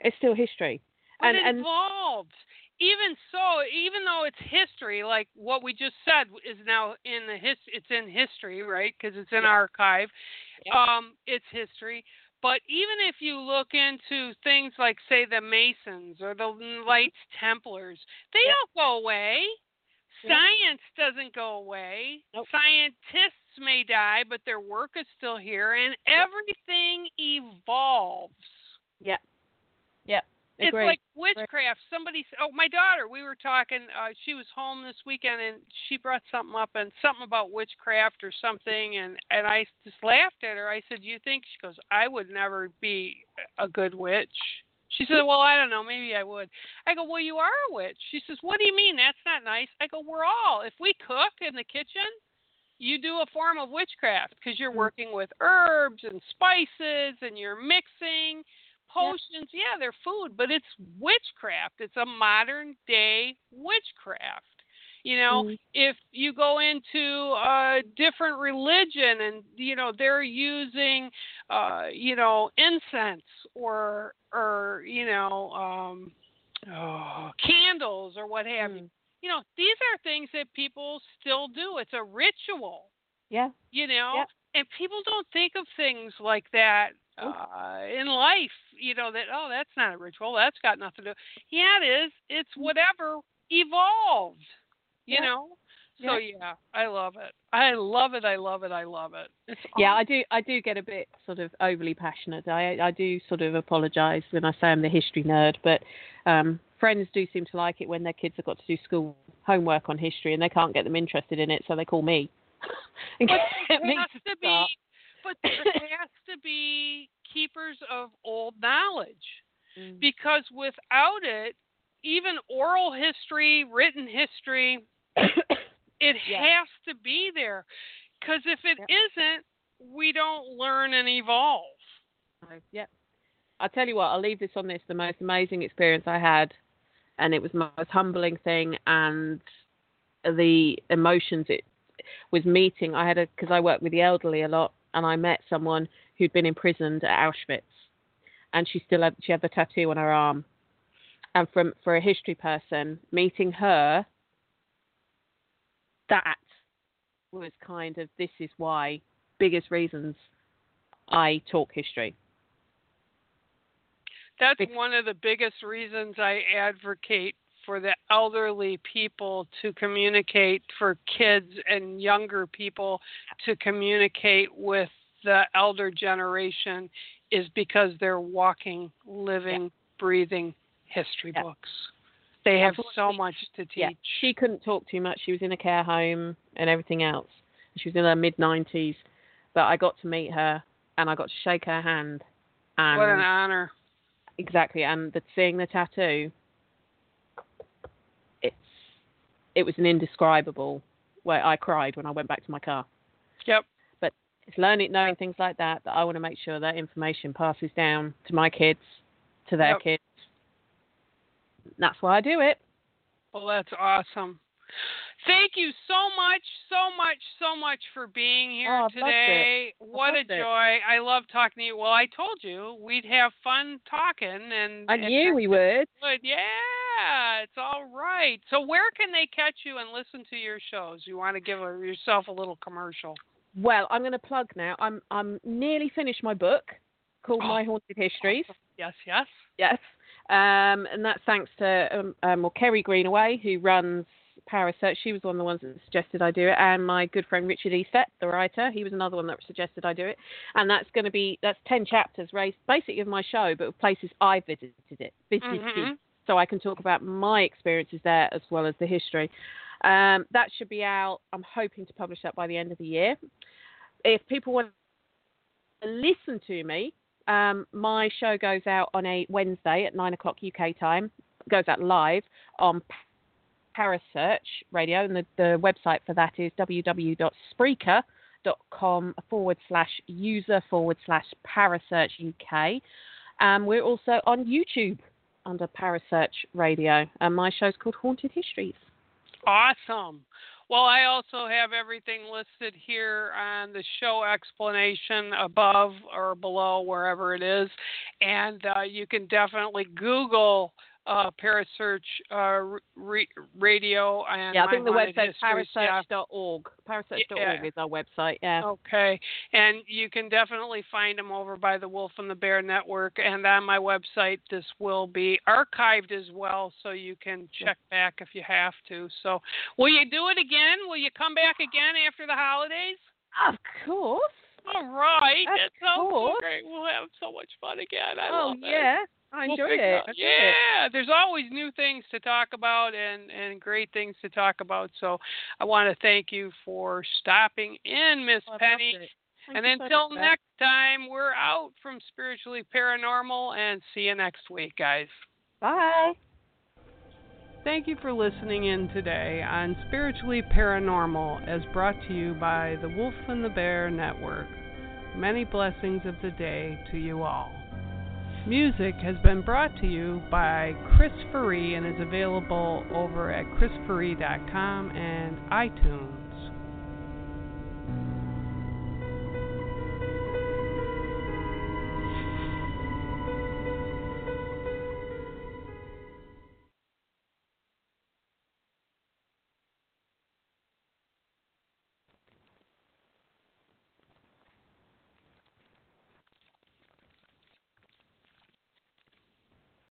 It's still history. But and and involved. Even so, even though it's history, like what we just said is now in the his, it's in history, right? Because it's in Yeah. archive. Yeah. Um, it's history. But even if you look into things like, say, the Masons or the Knights Templars, they Yeah. don't go away. Science doesn't go away. Nope. Scientists may die, but their work is still here, and everything evolves. yeah. It's Agreed. like witchcraft. Somebody, oh, my daughter. We were talking. Uh, she was home this weekend, and she brought something up, and something about witchcraft or something, and and I just laughed at her. I said, "You think?" She goes, "I would never be a good witch." She said, "Well, I don't know. Maybe I would." I go, "Well, you are a witch." She says, "What do you mean? That's not nice." I go, "We're all. If we cook in the kitchen." You do a form of witchcraft because you're Mm. working with herbs and spices and you're mixing potions yeah they're food but it's witchcraft it's a modern day witchcraft you know Mm. if you go into a different religion and you know they're using uh you know incense or or you know um oh, candles or what have you Mm. you know these are things that people still do it's a ritual Yeah. you know Yep. and people don't think of things like that. Uh in life you know that oh that's not a ritual that's got nothing to do yeah it is it's whatever evolved you Yep. know so yeah i love it i love it i love it i love it it's Yeah, I do. I do get a bit sort of overly passionate. I I do sort of apologise when I say I'm the history nerd, but um, friends do seem to like it when their kids have got to do school homework on history and they can't get them interested in it, so they call me. and But get me to to be, start. But there has to be keepers of old knowledge Mm. because without it, even oral history, written history, it Yeah. has to be there. Because if it Yep. not we don't learn and evolve. Yeah. I'll tell you what, I'll leave this on this. The most amazing experience I had, and it was the most humbling thing, and the emotions it was meeting. I had a, because I work with the elderly a lot, and I met someone who'd been imprisoned at Auschwitz, and she still had, she had the tattoo on her arm. And from, for a history person, meeting her, that was kind of, this is why, biggest reasons I talk history. That's one of the biggest reasons I advocate for the elderly people to communicate, for kids and younger people to communicate with the elder generation is because they're walking, living, yeah. breathing history yeah. books. They have so much to teach. Yeah. She couldn't talk too much. She was in a care home and everything else. She was in her mid 90s. But I got to meet her and I got to shake her hand. And what an honor. Exactly. And the, seeing the tattoo, it's it was an indescribable where I cried when I went back to my car. Yep. But it's learning, knowing things like that that I want to make sure that information passes down to my kids, to their yep. kids. That's why I do it. Well, that's awesome. Thank you so much, so much, so much for being here oh, today. What a joy. It. I love talking to you. Well, I told you we'd have fun talking and I knew we would. Good. Yeah, it's all right. So where can they catch you and listen to your shows? You want to give yourself a little commercial? Well, I'm going to plug now. I'm I'm nearly finished my book called oh. My Haunted Histories. Yes, yes. Yes. Um, and that's thanks to um, um, well, Kerry Greenaway, who runs Parasearch. She was one of the ones that suggested I do it, and my good friend Richard Estep, the writer, he was another one that suggested I do it. And that's going to be that's ten chapters, raised basically of my show, but with places I visited it, visited, mm-hmm. so I can talk about my experiences there as well as the history. Um, that should be out. I'm hoping to publish that by the end of the year. If people want to listen to me, um, my show goes out on a Wednesday at nine o'clock UK time. Goes out live on Parasearch Radio, and the, the website for that is www.spreaker.com forward slash user forward slash Parasearch UK. Um, we're also on YouTube under Parasearch Radio, and my show's called Haunted Histories. Awesome. Well, I also have everything listed here on the show explanation above or below, wherever it is. And uh, you can definitely Google uh, Parasearch uh, re- Radio. And yeah, I think the website's parasearch.org. Parasearch.org yeah. is our website. Yeah. Okay, and you can definitely find them over by the Wolf and the Bear Network, and on my website this will be archived as well, so you can check back if you have to. So, will you do it again? Will you come back again after the holidays? Of course. All right. Of that sounds course. so great. We'll have so much fun again. I oh, yeah. It. I enjoy we'll it. I yeah, it. there's always new things to talk about and and great things to talk about. So I want to thank you for stopping in, Miss oh, Penny. And until next time, we're out from Spiritually Paranormal and see you next week, guys. Bye. Thank you for listening in today on Spiritually Paranormal as brought to you by the Wolf and the Bear Network. Many blessings of the day to you all. Music has been brought to you by Chris Faree and is available over at chrisfaree.com and iTunes.